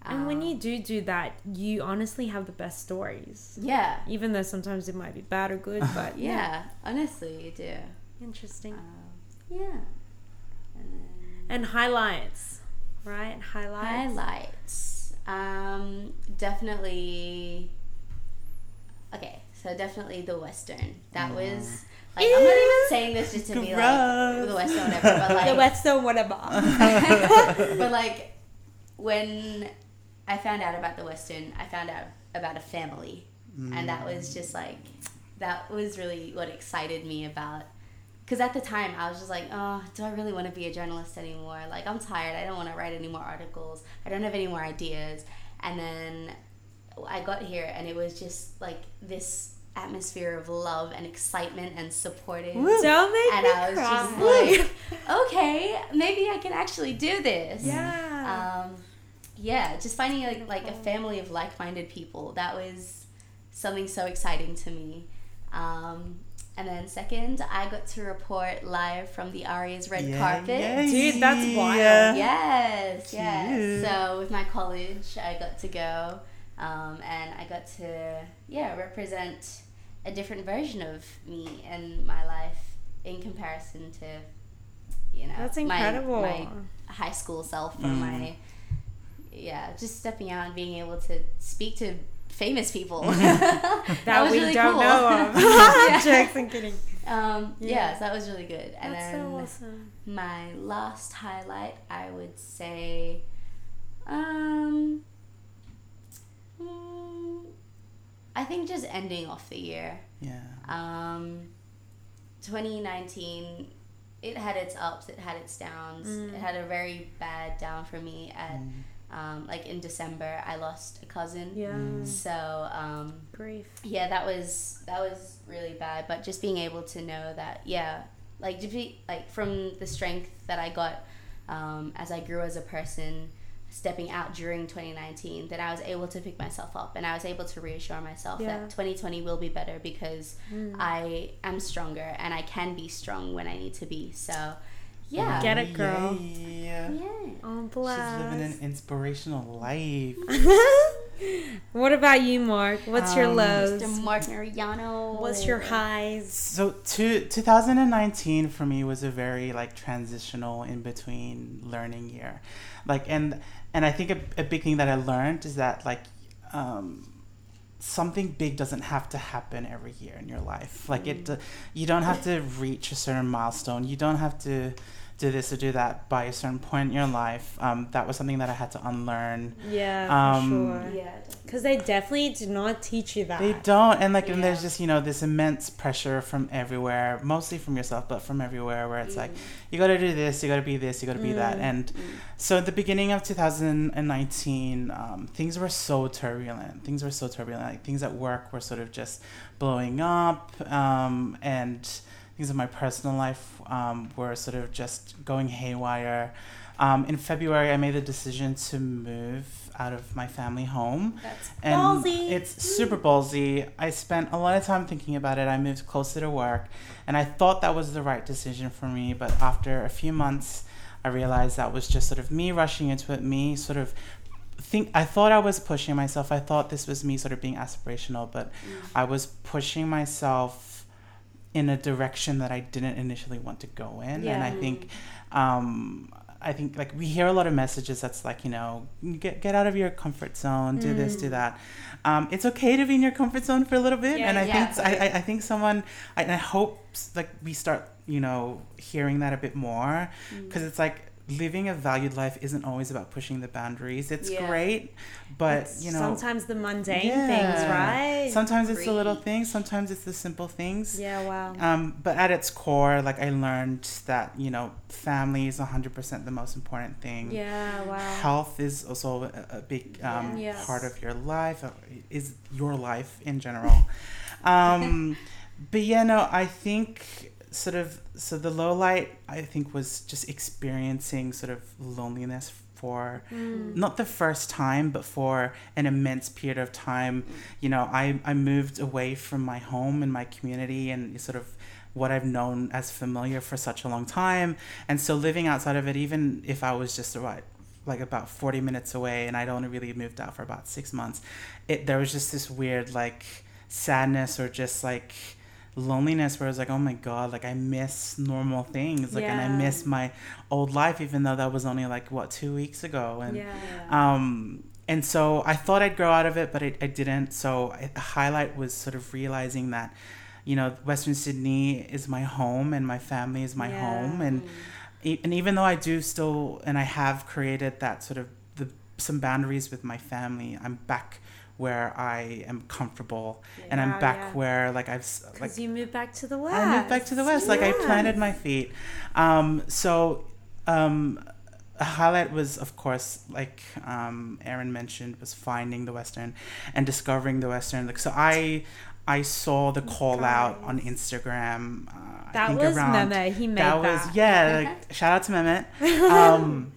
[SPEAKER 1] And when
[SPEAKER 2] Um,
[SPEAKER 1] you do do that, you honestly have the best stories.
[SPEAKER 2] yeah,
[SPEAKER 1] Even though sometimes it might be bad or good, *laughs* but
[SPEAKER 2] yeah, honestly, you do.
[SPEAKER 1] Interesting.
[SPEAKER 2] Um, yeah. And then
[SPEAKER 1] And highlights, right? Highlights.
[SPEAKER 2] highlights. Um, definitely. Okay, so definitely the western. That was like I'm not even saying this just to be like the western, whatever, but *laughs* like
[SPEAKER 1] The Western whatever. *laughs*
[SPEAKER 2] but like when I found out about the Western, I found out about a family, and that was just like that was really what excited me about. Because at the time, I was just like, oh, do I really want to be a journalist anymore? Like, I'm tired. I don't want to write any more articles. I don't have any more ideas. And then I got here, and it was just like this atmosphere of love and excitement and supportive
[SPEAKER 1] Don't make
[SPEAKER 2] and
[SPEAKER 1] me
[SPEAKER 2] I was
[SPEAKER 1] cry.
[SPEAKER 2] just like, okay, maybe I can actually do this.
[SPEAKER 1] yeah.
[SPEAKER 2] Um, yeah, just finding like, like a family of like-minded people that was something so exciting to me. Um, and then second, I got to report live from the ARIAs red
[SPEAKER 3] Yeah,
[SPEAKER 2] carpet.
[SPEAKER 3] yeah,
[SPEAKER 1] Dude, that's wild.
[SPEAKER 3] yeah.
[SPEAKER 2] Yes, yes. So with my college, I got to go, um, and I got to yeah represent a different version of me and my life in comparison to you know
[SPEAKER 1] That's
[SPEAKER 2] my-
[SPEAKER 1] incredible.
[SPEAKER 2] My, high school self or
[SPEAKER 3] Mm.
[SPEAKER 2] my yeah just stepping out and being able to speak to famous people *laughs* *laughs*
[SPEAKER 1] that,
[SPEAKER 2] that was
[SPEAKER 1] we
[SPEAKER 2] really
[SPEAKER 1] don't
[SPEAKER 2] cool.
[SPEAKER 1] know of. *laughs*
[SPEAKER 2] Yeah.
[SPEAKER 1] And kidding.
[SPEAKER 2] um, yeah.
[SPEAKER 1] Yeah.
[SPEAKER 2] so that was really good and
[SPEAKER 1] That's
[SPEAKER 2] then
[SPEAKER 1] so awesome.
[SPEAKER 2] my last highlight, I would say, um, mm, I think just ending off the year.
[SPEAKER 3] Yeah.
[SPEAKER 2] Um, 2019, it had its ups, it had its downs.
[SPEAKER 1] Mm.
[SPEAKER 2] It had a very bad down for me at,
[SPEAKER 3] Mm.
[SPEAKER 2] Um, like in December, I lost a cousin.
[SPEAKER 1] Yeah.
[SPEAKER 2] So, um,
[SPEAKER 1] Grief.
[SPEAKER 2] yeah that was that was really bad but just being able to know that yeah like to be like from the strength that i got um, as i grew as a person stepping out during 2019 that i was able to pick myself up and i was able to reassure myself
[SPEAKER 1] Yeah.
[SPEAKER 2] that 2020 will be better because
[SPEAKER 1] Mm.
[SPEAKER 2] i am stronger and i can be strong when i need to be so yeah
[SPEAKER 1] Get it, girl.
[SPEAKER 3] Yeah.
[SPEAKER 2] yeah
[SPEAKER 1] Oh,
[SPEAKER 3] She's living an inspirational life. *laughs*
[SPEAKER 1] What about you, Mark? What's your
[SPEAKER 3] Um,
[SPEAKER 1] lows?
[SPEAKER 2] Mr. Mark Mariano.
[SPEAKER 1] What's your highs?
[SPEAKER 3] So two, 2019 for me was a very like transitional in between learning year. Like and and I think a, a big thing that I learned is that like um something big doesn't have to happen every year in your life. Like it mm. you don't have to reach a certain milestone. You don't have to do this or do that by a certain point in your life. Um, that was something that I had to unlearn.
[SPEAKER 1] Yeah, for
[SPEAKER 3] Um,
[SPEAKER 1] sure.
[SPEAKER 2] Yeah.
[SPEAKER 1] Because they definitely do not teach you that.
[SPEAKER 3] They don't, and like, and there's just you know this immense pressure from everywhere, mostly from yourself, but from everywhere, where it's like you got to do this, you got to be this, you got to be that,
[SPEAKER 1] Mm.
[SPEAKER 3] and so at the beginning of 2019, um, things were so turbulent. Things were so turbulent. Like things at work were sort of just blowing up, um, and things in my personal life um, were sort of just going haywire. Um, in February, I made the decision to move out of my family home
[SPEAKER 2] That's
[SPEAKER 3] and
[SPEAKER 1] Ballsy.
[SPEAKER 3] it's super ballsy. I spent a lot of time thinking about it. I moved closer to work, and I thought that was the right decision for me. But after a few months, I realized that was just sort of me rushing into it. Me sort of think. I thought I was pushing myself. I thought this was me sort of being aspirational, but I was pushing myself in a direction that I didn't initially want to go in. And I think. Um, I think like we hear a lot of messages that's like you know get get out of your comfort zone, do this, do that. Um, it's okay to be in your comfort zone for a little bit,
[SPEAKER 1] Yeah,
[SPEAKER 3] and I
[SPEAKER 2] yeah.
[SPEAKER 3] think I, I, I think someone I, I hope like we start you know hearing that a bit more because it's like living a valued life isn't always about pushing the boundaries. It's
[SPEAKER 2] Yeah.
[SPEAKER 3] great, but
[SPEAKER 1] It's
[SPEAKER 3] you know
[SPEAKER 1] sometimes the mundane
[SPEAKER 3] yeah.
[SPEAKER 1] things, right?
[SPEAKER 3] Sometimes it's the little things. Sometimes it's the simple things.
[SPEAKER 1] yeah, wow.
[SPEAKER 3] Um, but at its core, like I learned that you know family is hundred percent the most important thing.
[SPEAKER 1] yeah, wow.
[SPEAKER 3] Health is also a, a big um,
[SPEAKER 1] Yes.
[SPEAKER 3] part of your life. uh, Is your life in general. *laughs* um, but yeah, no, I think sort of so the low light I think was just experiencing sort of loneliness for
[SPEAKER 1] Mm.
[SPEAKER 3] not the first time but for an immense period of time you know I, I moved away from my home and my community and sort of what I've known as familiar for such a long time and so living outside of it even if I was just about like about 40 minutes away and I'd only really moved out for about six months it there was just this weird like sadness or just like loneliness where I was like, oh my god, like I miss normal things, like and I miss my old life, even though that was only like what two weeks ago, and
[SPEAKER 1] Yeah.
[SPEAKER 3] um, and so I thought I'd grow out of it, but I, I didn't. So I, the highlight was sort of realizing that, you know, Western Sydney is my home and my family is my
[SPEAKER 1] Yeah.
[SPEAKER 3] home, and and even though I do still and I have created that sort of the some boundaries with my family, I'm back where I am comfortable, and I'm back
[SPEAKER 1] yeah.
[SPEAKER 3] where like I've like
[SPEAKER 1] you moved back to the west.
[SPEAKER 3] I moved back to the west. Like I planted my feet. Um, so um, a highlight was, of course, like um, Erin mentioned, was finding the western and discovering the western. Like so, I I saw the call out on Instagram. Uh,
[SPEAKER 1] That was
[SPEAKER 3] around,
[SPEAKER 1] Meme. He made
[SPEAKER 3] that
[SPEAKER 1] that.
[SPEAKER 3] was yeah. *laughs* Like, shout out to Mehmet. *laughs* Um,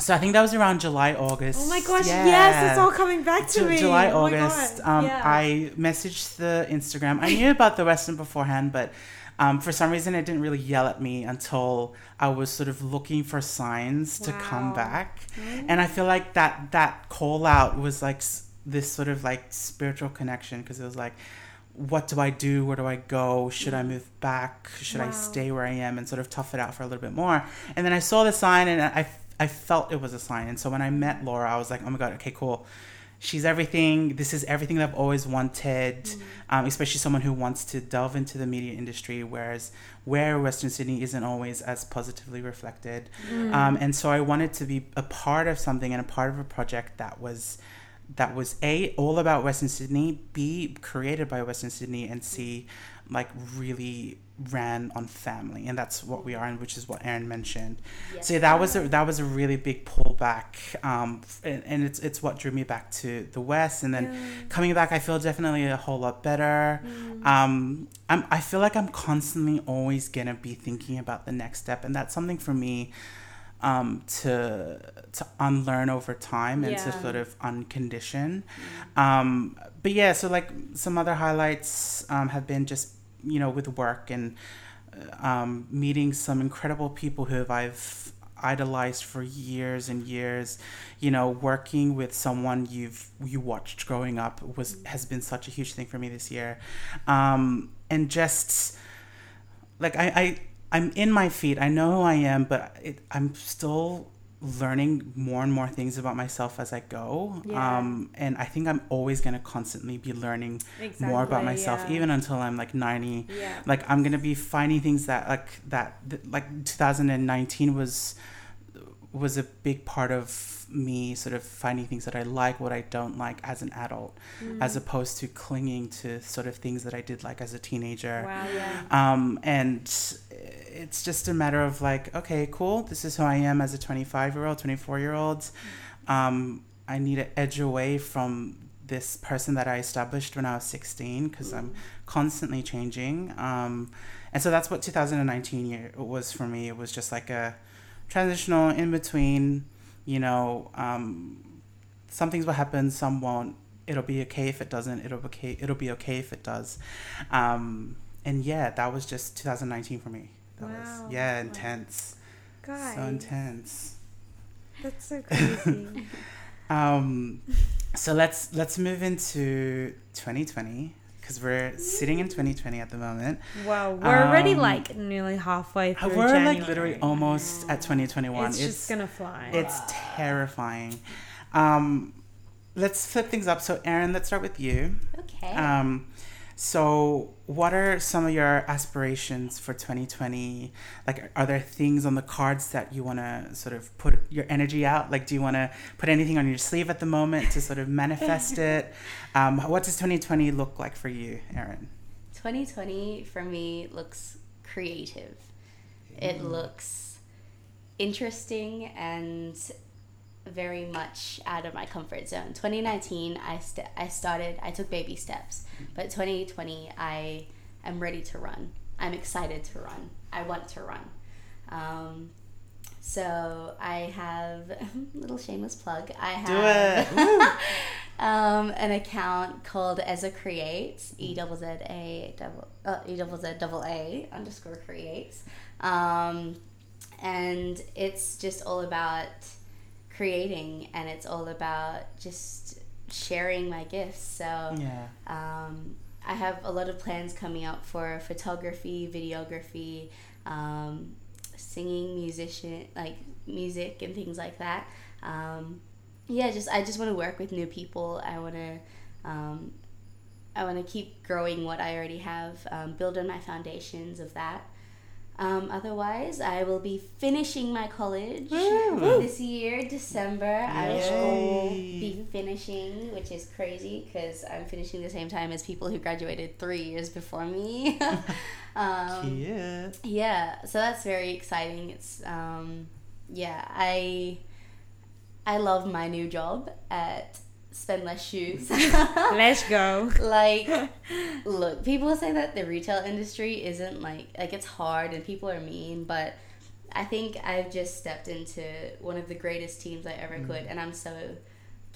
[SPEAKER 3] so I think that was around July, August.
[SPEAKER 1] Oh my gosh!
[SPEAKER 3] Yeah.
[SPEAKER 1] Yes, it's all coming back to
[SPEAKER 3] Ju-
[SPEAKER 1] me.
[SPEAKER 3] July,
[SPEAKER 1] Oh
[SPEAKER 3] August. Um,
[SPEAKER 1] yeah.
[SPEAKER 3] I messaged the Instagram. I knew about the Western beforehand, but um, for some reason it didn't really yell at me until I was sort of looking for signs to come
[SPEAKER 1] Wow.
[SPEAKER 3] back. And I feel like that that call out was like s- this sort of like spiritual connection because it was like, what do I do? Where do I go? Should I move back? Should I stay where I am and sort of tough it out for a little bit more? And then I saw the sign and I, I felt it was a sign. And so when I met Laura, I was like, oh my God, okay, cool. She's everything. This is everything that I've always wanted, um, especially someone who wants to delve into the media industry, whereas where Western Sydney isn't always as positively reflected. Um, and so I wanted to be a part of something and a part of a project that was that was a all about Western Sydney, b created by Western Sydney, and c like really ran on family, and that's what we are, and which is what Erin mentioned. So that was a that was a really big pullback, um, and, and it's it's what drew me back to the West, and then coming back, I feel definitely a whole lot better. Um, I'm I feel like I'm constantly always gonna be thinking about the next step, and that's something for me um, to to unlearn over time and to sort of uncondition. Um, but yeah, so like some other highlights um, have been just you know with work and uh, um, meeting some incredible people who I've idolized for years and years. You know, working with someone you've you watched growing up was has been such a huge thing for me this year, um, and just like I, I I'm in my feet. I know who I am, but it, I'm still learning more and more things about myself as I go.
[SPEAKER 1] Yeah.
[SPEAKER 3] Um, and I think I'm always going to constantly be learning more about myself,
[SPEAKER 1] yeah.
[SPEAKER 3] even until I'm like 90.
[SPEAKER 1] Yeah.
[SPEAKER 3] Like I'm going to be finding things that like that, th- like 2019 was was a big part of me sort of finding things that I like, what I don't like as an adult,
[SPEAKER 1] Mm.
[SPEAKER 3] as opposed to clinging to sort of things that I did like as a teenager.
[SPEAKER 1] Wow, yeah.
[SPEAKER 3] Um, and it's just a matter of like, okay, cool. This is who I am as a 25 year old, 24 year old. Um, I need to edge away from this person that I established when I was 16 because I'm constantly changing. Um, and so that's what 2019 year was for me. It was just like a transitional in between, you know, um, some things will happen, some won't. It'll be okay if it doesn't. It'll be okay. It'll be okay if it does. Um, and yeah, that was just 2019 for me. That
[SPEAKER 1] Wow.
[SPEAKER 3] was yeah, intense.
[SPEAKER 1] Guys,
[SPEAKER 3] So intense.
[SPEAKER 1] that's so *laughs* crazy.
[SPEAKER 3] Um, so let's let's move into 2020 because we're sitting in 2020 at the moment.
[SPEAKER 1] wow, we're already
[SPEAKER 3] Um,
[SPEAKER 1] like nearly halfway
[SPEAKER 3] Uh,
[SPEAKER 1] through.
[SPEAKER 3] We're
[SPEAKER 1] January.
[SPEAKER 3] like literally almost at 2021.
[SPEAKER 1] It's, just gonna fly.
[SPEAKER 3] It's terrifying. Um, let's flip things up. So, Erin, let's start with you.
[SPEAKER 2] Okay.
[SPEAKER 3] Um, so, what are some of your aspirations for 2020? Like, are there things on the cards that you want to sort of put your energy out? Like, do you want to put anything on your sleeve at the moment to sort of manifest *laughs* it? Um, what does 2020 look like for you, Erin?
[SPEAKER 2] 2020 for me looks creative. It looks interesting and very much out of my comfort zone. 2019, I st- I started. I took baby steps, but 2020, I am ready to run. I'm excited to run. I want to run. Um, so I have *laughs* little shameless plug. I have
[SPEAKER 3] Do it. *laughs*
[SPEAKER 2] um, an account called Ezza Creates, E double Z A double uh, E double Z double A underscore creates, um, and it's just all about creating, and it's all about just sharing my gifts. So
[SPEAKER 3] Yeah.
[SPEAKER 2] um, I have a lot of plans coming up for photography, videography, um, singing, musician, like music and things like that. Um, yeah, just I just want to work with new people. I want to. Um, I want to keep growing what I already have, um, build on my foundations of that. Um, otherwise, I will be finishing my college
[SPEAKER 3] Woo.
[SPEAKER 2] this year, December. I will be finishing, which is crazy because I'm finishing the same time as people who graduated three years before me. *laughs* um,
[SPEAKER 3] Cute.
[SPEAKER 2] yeah, so that's very exciting. It's um, yeah, I I love my new job at Spend Less Shoes. *laughs*
[SPEAKER 1] Let's go.
[SPEAKER 2] like *laughs* look people say that the retail industry isn't like like it's hard and people are mean but i think i've just stepped into one of the greatest teams i ever could and i'm so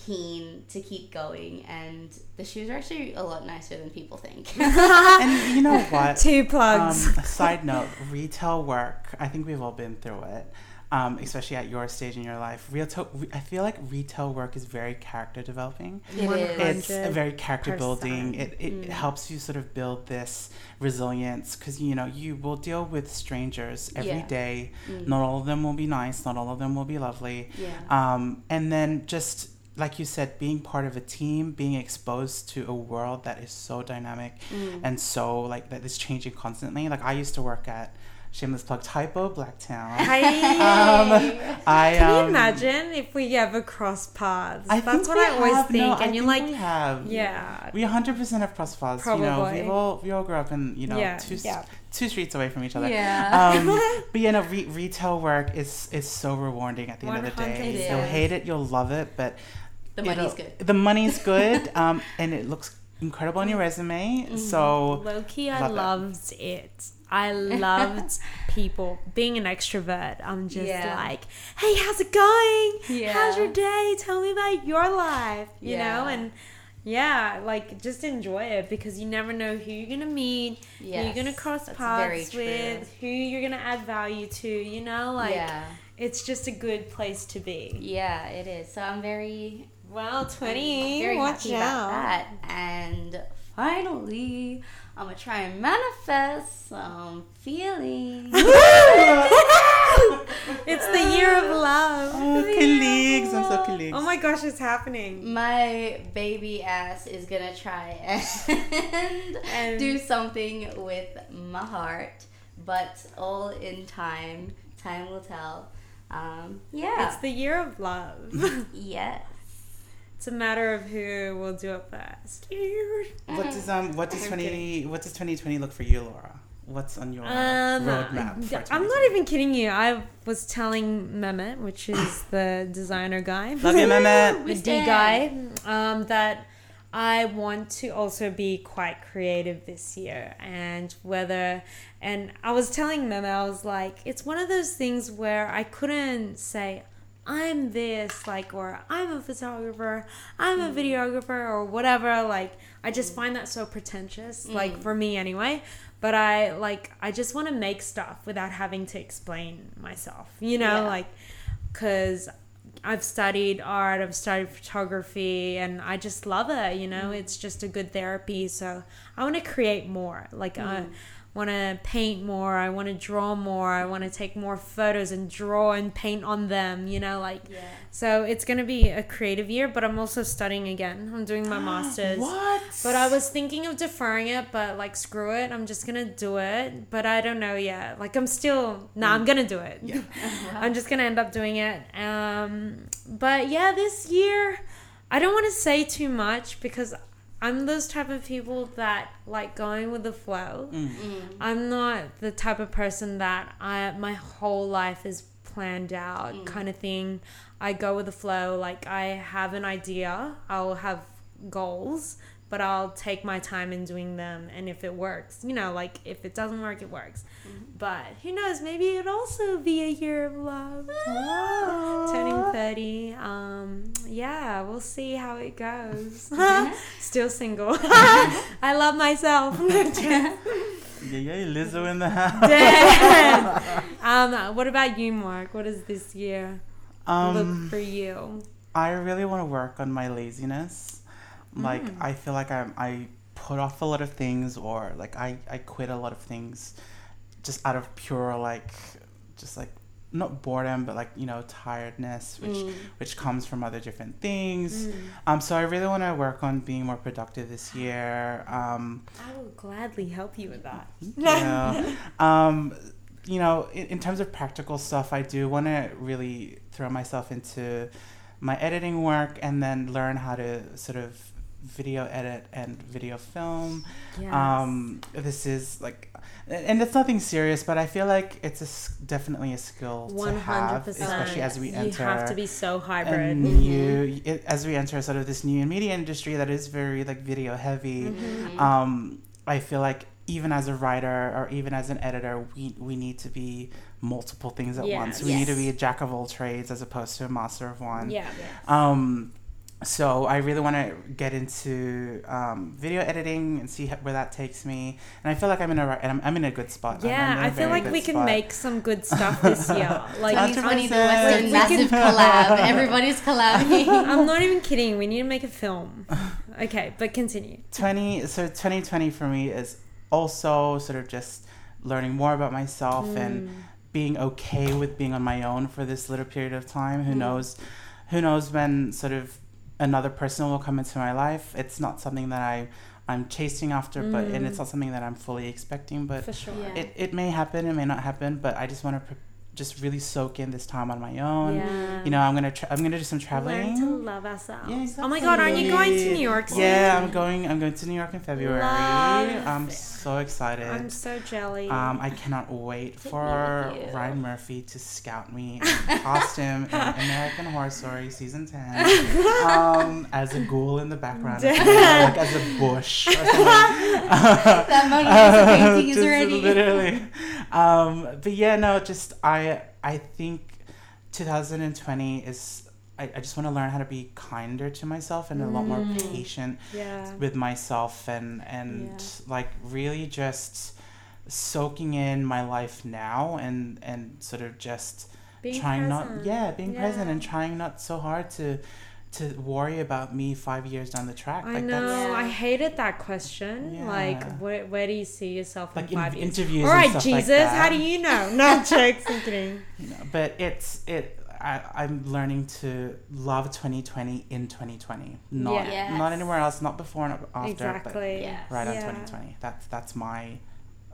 [SPEAKER 2] keen to keep going and the shoes are actually a lot nicer than people think *laughs*
[SPEAKER 3] And you know what?
[SPEAKER 1] Two
[SPEAKER 3] Um,
[SPEAKER 1] plugs.
[SPEAKER 3] side note, retail work, I think we've all been through it, um, especially at your stage in your life. Retail, I feel like retail work is very character developing.
[SPEAKER 2] It is.
[SPEAKER 3] It's very character
[SPEAKER 1] 100%.
[SPEAKER 3] building. It, it helps you sort of build this resilience because, you know, you will deal with strangers every
[SPEAKER 2] Yeah.
[SPEAKER 3] day. Not all of them will be nice, not all of them will be lovely.
[SPEAKER 2] yeah
[SPEAKER 3] Um, and then just like you said, being part of a team, being exposed to a world that is so dynamic
[SPEAKER 2] Mm.
[SPEAKER 3] and so like that is changing constantly. Like I used to work at Shameless Plug Typo Blacktown.
[SPEAKER 1] Hey.
[SPEAKER 3] Um, I
[SPEAKER 1] Can you
[SPEAKER 3] um,
[SPEAKER 1] imagine if we ever cross paths?
[SPEAKER 3] I
[SPEAKER 1] That's what
[SPEAKER 3] we
[SPEAKER 1] I always think.
[SPEAKER 3] no,
[SPEAKER 1] and
[SPEAKER 3] I
[SPEAKER 1] you're
[SPEAKER 3] think
[SPEAKER 1] like,
[SPEAKER 3] we have.
[SPEAKER 1] yeah.
[SPEAKER 3] We 100% have cross paths. You know, we all we all grew up in you know
[SPEAKER 1] Yeah,
[SPEAKER 3] two
[SPEAKER 1] yeah.
[SPEAKER 3] two streets away from each other.
[SPEAKER 2] yeah
[SPEAKER 3] Um, *laughs* but you know, re- retail work is is so rewarding at the end of the day. You'll hate it, you'll love it, but
[SPEAKER 2] the money's good
[SPEAKER 3] The money's good, um, and it looks incredible on your resume.
[SPEAKER 2] Mm-hmm.
[SPEAKER 3] So
[SPEAKER 1] Low key, I loved it. I *laughs* loved people being an extrovert. I'm just
[SPEAKER 2] Yeah.
[SPEAKER 1] like, hey, how's it going?
[SPEAKER 2] Yeah.
[SPEAKER 1] How's your day? Tell me about your life. You know, and yeah, like just enjoy it because you never know who you're gonna meet, who you're gonna cross paths with, who you're gonna add value to. You know, like
[SPEAKER 2] yeah
[SPEAKER 1] it's just a good place to be.
[SPEAKER 2] Yeah, it is. So I'm very,
[SPEAKER 1] Wow, 20.
[SPEAKER 2] very
[SPEAKER 1] Watch
[SPEAKER 2] happy
[SPEAKER 1] out.
[SPEAKER 2] about that. And finally, I'm gonna try and manifest some feelings. *laughs*
[SPEAKER 1] It's the year of *laughs* love.
[SPEAKER 3] Oh, colleagues. I'm so colleagues.
[SPEAKER 1] Oh my gosh, it's happening.
[SPEAKER 2] My baby ass is gonna try *laughs* and,
[SPEAKER 1] And-
[SPEAKER 2] do something with my heart, but all in time. Time will tell. Um, yeah.
[SPEAKER 1] It's the year of love.
[SPEAKER 2] yes.
[SPEAKER 1] It's a matter of who will do it first.
[SPEAKER 3] What does um what does twenty what does twenty twenty look for you, Laura? What's on your
[SPEAKER 1] Um,
[SPEAKER 3] roadmap? For
[SPEAKER 1] I'm not even kidding you. I was telling Mehmet, which is *coughs* the designer guy,
[SPEAKER 3] Love you, Mehmet.
[SPEAKER 1] the D guy, um, that I want to also be quite creative this year. And whether, and I was telling Mehmet, I was like, it's one of those things where I couldn't say, I'm this, like, or I'm a photographer, I'm a mm. videographer, or whatever. Like, I just mm. find that so pretentious, like, mm. for me anyway. But I, like, I just want to make stuff without having to explain myself, you know,
[SPEAKER 2] Yeah.
[SPEAKER 1] like, because I've studied art, I've studied photography, and I just love it. You know, it's just a good therapy. So I want to create more. Like I want to paint more. I want to draw more. I want to take more photos and draw and paint on them. You know, like
[SPEAKER 2] Yeah.
[SPEAKER 1] so it's gonna be a creative year. But I'm also studying again. I'm doing my *gasps* masters.
[SPEAKER 3] What?
[SPEAKER 1] But I was thinking of deferring it, but like screw it, I'm just gonna do it. But I don't know yet. Like I'm still, nah, I'm gonna do it. Yeah. *laughs* I'm just gonna end up doing it. Um, but yeah, this year, I don't want to say too much because I'm those type of people that like going with the flow.
[SPEAKER 3] Mm.
[SPEAKER 1] I'm not the type of person that I my whole life is planned out kind of thing. I go with the flow. Like I have an idea, I'll have goals, but I'll take my time in doing them. And if it works, you know, like if it doesn't work, it works. But who knows? Maybe it'd also be a year of love. Turning thirty. Um, yeah, we'll see how it goes. *laughs* *laughs* Still single. *laughs* I love myself.
[SPEAKER 3] Yeah, yeah, Lizzo in the house.
[SPEAKER 1] Damn. um, what about you, Mark? What does this year
[SPEAKER 3] Um,
[SPEAKER 1] look for you?
[SPEAKER 3] I really want to work on my laziness. Like
[SPEAKER 1] Mm.
[SPEAKER 3] I feel like I I put off a lot of things or like I I quit a lot of things just out of pure like just like not boredom but like you know tiredness which
[SPEAKER 2] Mm.
[SPEAKER 3] which comes from other different things.
[SPEAKER 1] Mm.
[SPEAKER 3] Um so I really want to work on being more productive this year. Um
[SPEAKER 1] I will gladly help you with that. *laughs*
[SPEAKER 3] yeah. um, you know, in, in terms of practical stuff, I do want to really throw myself into my editing work and then learn how to sort of video edit and video film.
[SPEAKER 1] Yes.
[SPEAKER 3] Um, this is like, and it's nothing serious, but I feel like it's a definitely a skill to have, especially as we enter.
[SPEAKER 1] You have to be so hybrid.
[SPEAKER 3] a new, it, as we enter sort of this new media industry that is very like video heavy.
[SPEAKER 1] Mm-hmm.
[SPEAKER 3] Um, I feel like even as a writer or even as an editor, we, we need to be multiple things at
[SPEAKER 1] Yes.
[SPEAKER 3] once. We need to be a jack of all trades as opposed to a master of one.
[SPEAKER 1] yeah.
[SPEAKER 3] Um, so I really want to get into um, video editing and see h- where that takes me. And I feel like I'm in a ri- I'm, I'm in a good spot. I'm- I'm
[SPEAKER 1] Yeah,
[SPEAKER 3] in a
[SPEAKER 1] I feel like
[SPEAKER 3] good
[SPEAKER 1] we can make some good stuff this *laughs* year. Like,
[SPEAKER 3] Hundred
[SPEAKER 2] 2020, the
[SPEAKER 3] percent.
[SPEAKER 2] Western
[SPEAKER 1] We
[SPEAKER 2] massive
[SPEAKER 1] can-
[SPEAKER 2] collab. Everybody's collabing. *laughs*
[SPEAKER 1] I'm not even kidding. We need to make a film. Okay, but continue.
[SPEAKER 3] 20 so 2020 for me is also sort of just learning more about myself
[SPEAKER 1] Mm.
[SPEAKER 3] and being okay with being on my own for this little period of time who
[SPEAKER 2] Mm.
[SPEAKER 3] knows who knows when sort of another person will come into my life it's not something that i i'm chasing after but and it's mm. not something that i'm fully expecting but
[SPEAKER 1] For sure.
[SPEAKER 2] Yeah.
[SPEAKER 3] it, it may happen it may not happen but i just want to pre- just really soak in this time on my own
[SPEAKER 1] Yeah.
[SPEAKER 3] you know i'm gonna tra- i'm gonna do some traveling.
[SPEAKER 1] Learn to love ourselves.
[SPEAKER 3] Yeah,
[SPEAKER 1] Oh my god, aren't you going to New York soon?
[SPEAKER 3] yeah, I'm going. I'm going to New York in February.
[SPEAKER 1] Love
[SPEAKER 3] I'm so excited.
[SPEAKER 1] I'm so jelly.
[SPEAKER 3] um, I cannot wait for. Ryan Murphy to scout me in costume in *laughs* American Horror Story season ten, um, as a ghoul in the background, or something,
[SPEAKER 1] Damn.
[SPEAKER 3] like as a bush. *laughs*
[SPEAKER 2] That painting *laughs* is
[SPEAKER 3] Just
[SPEAKER 2] ready.
[SPEAKER 3] Literally. Um, but yeah, no, just I I think 2020 is. I, I just want to learn how to be kinder to myself and a lot more
[SPEAKER 1] Mm.
[SPEAKER 3] patient
[SPEAKER 1] yeah.
[SPEAKER 3] with myself and and
[SPEAKER 1] Yeah.
[SPEAKER 3] like really just soaking in my life now and and sort of just
[SPEAKER 1] Being
[SPEAKER 3] trying
[SPEAKER 1] present.
[SPEAKER 3] not yeah being present and trying not so hard to to worry about me five years down the track
[SPEAKER 1] I
[SPEAKER 3] like
[SPEAKER 1] know.
[SPEAKER 3] that's
[SPEAKER 2] Yeah.
[SPEAKER 1] I hated that question.
[SPEAKER 3] Yeah.
[SPEAKER 1] Like, where, where do you see yourself in
[SPEAKER 3] like in,
[SPEAKER 1] five years?
[SPEAKER 3] interviews
[SPEAKER 1] All
[SPEAKER 3] and
[SPEAKER 1] right,
[SPEAKER 3] stuff like
[SPEAKER 1] Jesus. how do you know? No jokes. I'm kidding. *laughs*
[SPEAKER 3] you know, but it's it I, I'm learning to love 2020 in 2020 not
[SPEAKER 2] Yeah.
[SPEAKER 3] not anywhere else not before not after
[SPEAKER 1] exactly.
[SPEAKER 2] Yeah.
[SPEAKER 3] but right on
[SPEAKER 1] Yeah.
[SPEAKER 3] 2020 that's that's my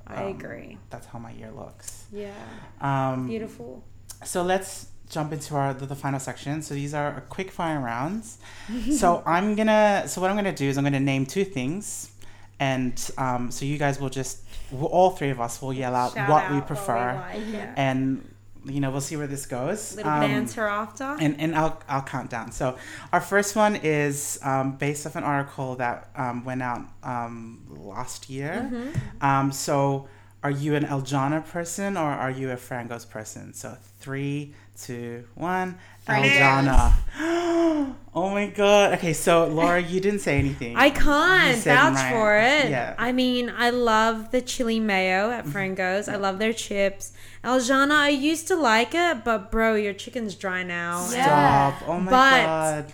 [SPEAKER 1] I
[SPEAKER 3] um,
[SPEAKER 1] agree.
[SPEAKER 3] that's how my year looks
[SPEAKER 1] Yeah.
[SPEAKER 3] um
[SPEAKER 1] Beautiful.
[SPEAKER 3] so let's jump into our the, the final section so these are quick fire rounds *laughs* so i'm gonna so what i'm gonna do is i'm gonna name two things and um, so you guys will just we'll- all three of us will yell out
[SPEAKER 1] Shout
[SPEAKER 3] what
[SPEAKER 1] out
[SPEAKER 3] we prefer
[SPEAKER 1] like, yeah.
[SPEAKER 3] and you know we'll see where this goes
[SPEAKER 1] Little
[SPEAKER 3] Um,
[SPEAKER 1] banter after.
[SPEAKER 3] and, and I'll, I'll count down. So, our first one is um, based off an article that um, went out um, last year.
[SPEAKER 1] Mm-hmm.
[SPEAKER 3] Um, so, are you an El Jannah person or are you a Frangos person? So, three, two, one.
[SPEAKER 2] Frangos.
[SPEAKER 3] El Jannah. *gasps* oh my god. Okay, so Laura, you didn't say anything.
[SPEAKER 1] I can't vouch
[SPEAKER 3] Mariah.
[SPEAKER 1] for it.
[SPEAKER 3] Yeah.
[SPEAKER 1] I mean, I love the chili mayo at mm-hmm. Frangos. I love their chips. El Jannah, I used to like it, but bro, your chicken's dry now.
[SPEAKER 2] Yeah.
[SPEAKER 3] Stop. Oh my
[SPEAKER 1] But-
[SPEAKER 3] god.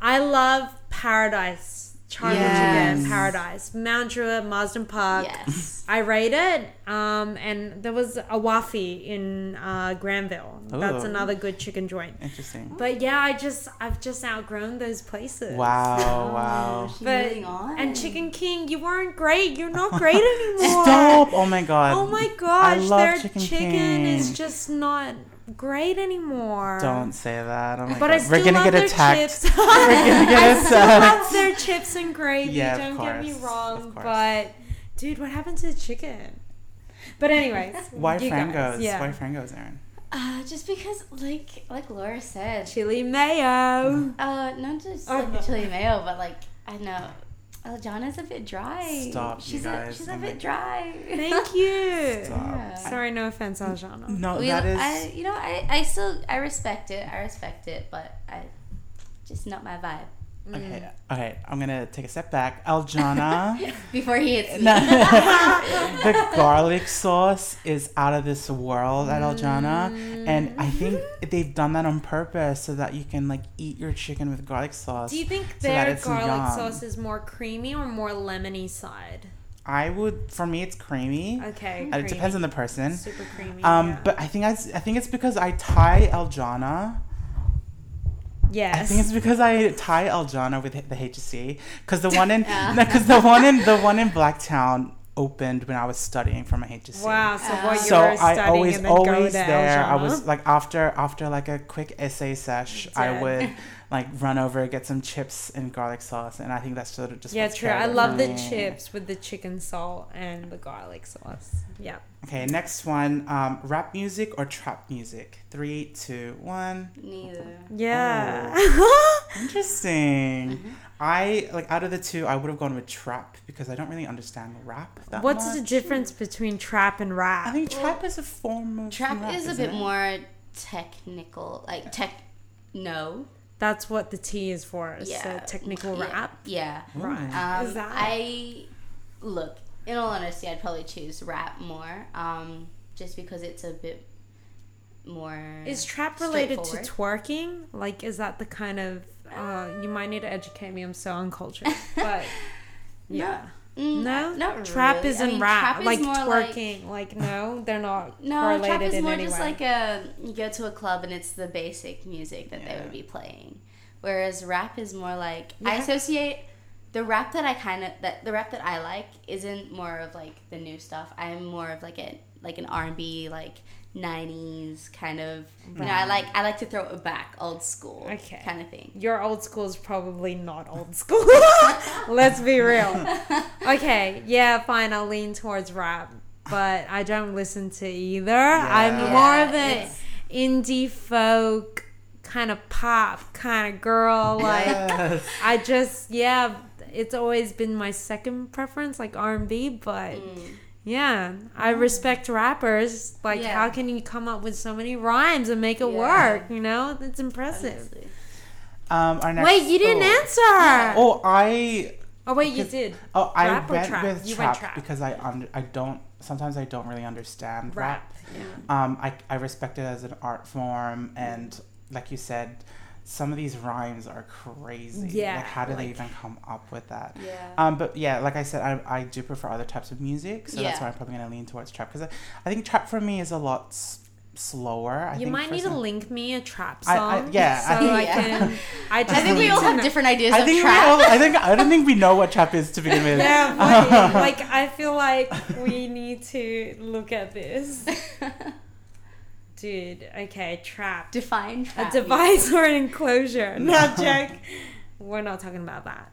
[SPEAKER 1] I love Paradise. Charcoal
[SPEAKER 2] Yes.
[SPEAKER 1] chicken, Paradise. Mount Druitt, Marsden Park.
[SPEAKER 2] Yes.
[SPEAKER 1] I rate it. Um, and there was a Wafi in uh, Granville. That's another good chicken joint.
[SPEAKER 3] Interesting.
[SPEAKER 1] But yeah, I just I've just outgrown those places.
[SPEAKER 3] Wow, wow.
[SPEAKER 1] But
[SPEAKER 2] on.
[SPEAKER 1] and Chicken King, you weren't great. You're not great *laughs* anymore.
[SPEAKER 3] Stop. Oh my god.
[SPEAKER 1] Oh my gosh,
[SPEAKER 3] love
[SPEAKER 1] their
[SPEAKER 3] Chicken
[SPEAKER 1] chicken,
[SPEAKER 3] King.
[SPEAKER 1] is just not great anymore.
[SPEAKER 3] Don't say that. Oh my
[SPEAKER 1] But
[SPEAKER 3] god.
[SPEAKER 1] I still
[SPEAKER 3] We're gonna
[SPEAKER 1] love
[SPEAKER 3] get
[SPEAKER 1] their
[SPEAKER 3] attacked.
[SPEAKER 1] chips. *laughs*
[SPEAKER 3] We're gonna get *laughs*
[SPEAKER 1] I still
[SPEAKER 3] attacked.
[SPEAKER 1] love their chips and gravy.
[SPEAKER 3] Yeah,
[SPEAKER 1] don't get me wrong, but dude, what happened to the chicken? But anyways, *laughs*
[SPEAKER 3] Why
[SPEAKER 1] you
[SPEAKER 3] Frangos?
[SPEAKER 1] Yeah.
[SPEAKER 3] Why Frangos, Erin?
[SPEAKER 2] uh, just because, like, like Laura said,
[SPEAKER 1] chili mayo.
[SPEAKER 2] uh, not just
[SPEAKER 1] Oh,
[SPEAKER 2] like
[SPEAKER 1] no.
[SPEAKER 2] chili mayo, but like I know. El Jannah's a bit dry.
[SPEAKER 3] Stop, you
[SPEAKER 2] she's
[SPEAKER 3] guys.
[SPEAKER 2] A, she's
[SPEAKER 3] Oh
[SPEAKER 2] a bit dry.
[SPEAKER 1] Thank *laughs* you.
[SPEAKER 3] Stop.
[SPEAKER 2] Yeah.
[SPEAKER 1] Sorry, no offense, El Jannah.
[SPEAKER 3] No,
[SPEAKER 2] We,
[SPEAKER 3] that is.
[SPEAKER 2] I, you know, I, I still, I respect it. I respect it, but I, just not my vibe.
[SPEAKER 3] Okay, okay. I'm gonna take a step back. El Jannah, *laughs*
[SPEAKER 2] Before he hits me. *laughs*
[SPEAKER 3] the garlic sauce is out of this world at El Jannah, and I think they've done that on purpose so that you can like eat your chicken with garlic sauce.
[SPEAKER 1] Do you think
[SPEAKER 3] so that
[SPEAKER 1] their garlic
[SPEAKER 3] yum.
[SPEAKER 1] sauce is more creamy or more lemony side?
[SPEAKER 3] I would, for me, it's creamy.
[SPEAKER 1] Okay,
[SPEAKER 3] Uh, It depends on the person.
[SPEAKER 1] super creamy.
[SPEAKER 3] Um,
[SPEAKER 1] yeah.
[SPEAKER 3] but I think I, I think it's because I tie El Jannah.
[SPEAKER 1] Yes,
[SPEAKER 3] I think it's because I tie El Jannah with the HSC because the one in *laughs* because *laughs* the one in the one in Blacktown opened when I was studying for my HSC.
[SPEAKER 1] wow. So what
[SPEAKER 3] So
[SPEAKER 1] you're
[SPEAKER 3] I
[SPEAKER 1] studying
[SPEAKER 3] always
[SPEAKER 1] and then go
[SPEAKER 3] always
[SPEAKER 1] to
[SPEAKER 3] there. I was like after after like a quick essay sesh, I would *laughs* like run over get some chips and garlic sauce, and I think that's sort of just
[SPEAKER 1] Yeah, true. I love the
[SPEAKER 3] me.
[SPEAKER 1] chips with the chicken salt and the garlic sauce. Yeah.
[SPEAKER 3] Okay, next one: um, rap music or trap music. Three, two, one.
[SPEAKER 2] Neither.
[SPEAKER 1] Yeah.
[SPEAKER 3] Oh. *laughs* Interesting. I like out of the two, I would have gone with trap because I don't really understand rap. That
[SPEAKER 1] What's
[SPEAKER 3] much.
[SPEAKER 1] the difference between trap and rap?
[SPEAKER 3] I think trap is a form of
[SPEAKER 2] Trap
[SPEAKER 3] rap,
[SPEAKER 2] is a bit
[SPEAKER 3] it?
[SPEAKER 2] more technical, like tech. No.
[SPEAKER 1] That's what the T is for. It's
[SPEAKER 2] Yeah.
[SPEAKER 1] a technical
[SPEAKER 2] Yeah.
[SPEAKER 1] rap.
[SPEAKER 2] Yeah.
[SPEAKER 1] Right.
[SPEAKER 2] Um,
[SPEAKER 1] is that?
[SPEAKER 2] I look. In all honesty, I'd probably choose rap more, um, just because it's a bit more.
[SPEAKER 1] Is trap related to twerking? Like, is that the kind of? Uh, you might need to educate me. I'm so uncultured. *laughs* But yeah,
[SPEAKER 2] Mm,
[SPEAKER 1] no,
[SPEAKER 2] not
[SPEAKER 1] trap
[SPEAKER 2] really.
[SPEAKER 1] isn't
[SPEAKER 2] I mean,
[SPEAKER 1] rap.
[SPEAKER 2] is
[SPEAKER 1] like
[SPEAKER 2] more like-
[SPEAKER 1] twerking. Like, no, they're not
[SPEAKER 2] No, trap is more just
[SPEAKER 1] way.
[SPEAKER 2] like a you go to a club and it's the basic music that they would be playing, whereas rap is more like I associate the rap that I kind of that the rap that I like isn't more of like the new stuff. I'm more of like a like an R and B like '90s kind of. You know, I like I like to throw it back, old school,
[SPEAKER 1] Okay.
[SPEAKER 2] kind of thing.
[SPEAKER 1] Your old school is probably not old school. *laughs* Let's be real. *laughs* Okay, yeah, fine. I'll lean towards rap, but I don't listen to either. I'm
[SPEAKER 3] Yeah.
[SPEAKER 1] more of an indie folk kind of pop kind of girl. *laughs* Like
[SPEAKER 3] Yes.
[SPEAKER 1] I just yeah, it's always been my second preference, like R and B. But
[SPEAKER 2] Mm.
[SPEAKER 1] Yeah, I respect rappers. Like,
[SPEAKER 2] Yeah.
[SPEAKER 1] how can you come up with so many rhymes and make it
[SPEAKER 2] Yeah.
[SPEAKER 1] work? You know, it's impressive.
[SPEAKER 3] Um, our next,
[SPEAKER 1] Wait, you didn't
[SPEAKER 3] oh.
[SPEAKER 1] answer.
[SPEAKER 3] Oh, I
[SPEAKER 1] Oh wait, you did.
[SPEAKER 3] oh I
[SPEAKER 1] Rap or
[SPEAKER 3] went
[SPEAKER 1] trap?
[SPEAKER 3] with
[SPEAKER 1] You went
[SPEAKER 3] trap,
[SPEAKER 1] trap.
[SPEAKER 3] because I under I don't sometimes I don't really understand rap.
[SPEAKER 1] Rap. Yeah.
[SPEAKER 3] Um, I I respect it as an art form, and like you said, some of these rhymes are crazy.
[SPEAKER 1] Yeah,
[SPEAKER 3] Like, how do they even come up with that?
[SPEAKER 2] Yeah.
[SPEAKER 3] Um, but yeah, like I said, I, I do prefer other types of music, so that's why I'm probably gonna lean towards trap because I, I think trap for me is a lot s- slower. I
[SPEAKER 1] You might need to link me a trap song.
[SPEAKER 3] I- yeah, I
[SPEAKER 1] So
[SPEAKER 3] think- *laughs*
[SPEAKER 1] I,
[SPEAKER 2] Yeah.
[SPEAKER 1] can. I just
[SPEAKER 2] I think we all have
[SPEAKER 1] know-
[SPEAKER 2] different ideas
[SPEAKER 3] I
[SPEAKER 2] of
[SPEAKER 3] think we
[SPEAKER 2] trap.
[SPEAKER 3] all, *laughs* I think I don't think we know what trap is to begin with.
[SPEAKER 1] Yeah, *laughs* like I feel like we need to look at this, dude. Okay, trap.
[SPEAKER 2] Define trap.
[SPEAKER 1] a device *laughs* or an enclosure. Not joke. *laughs* We're not talking about that.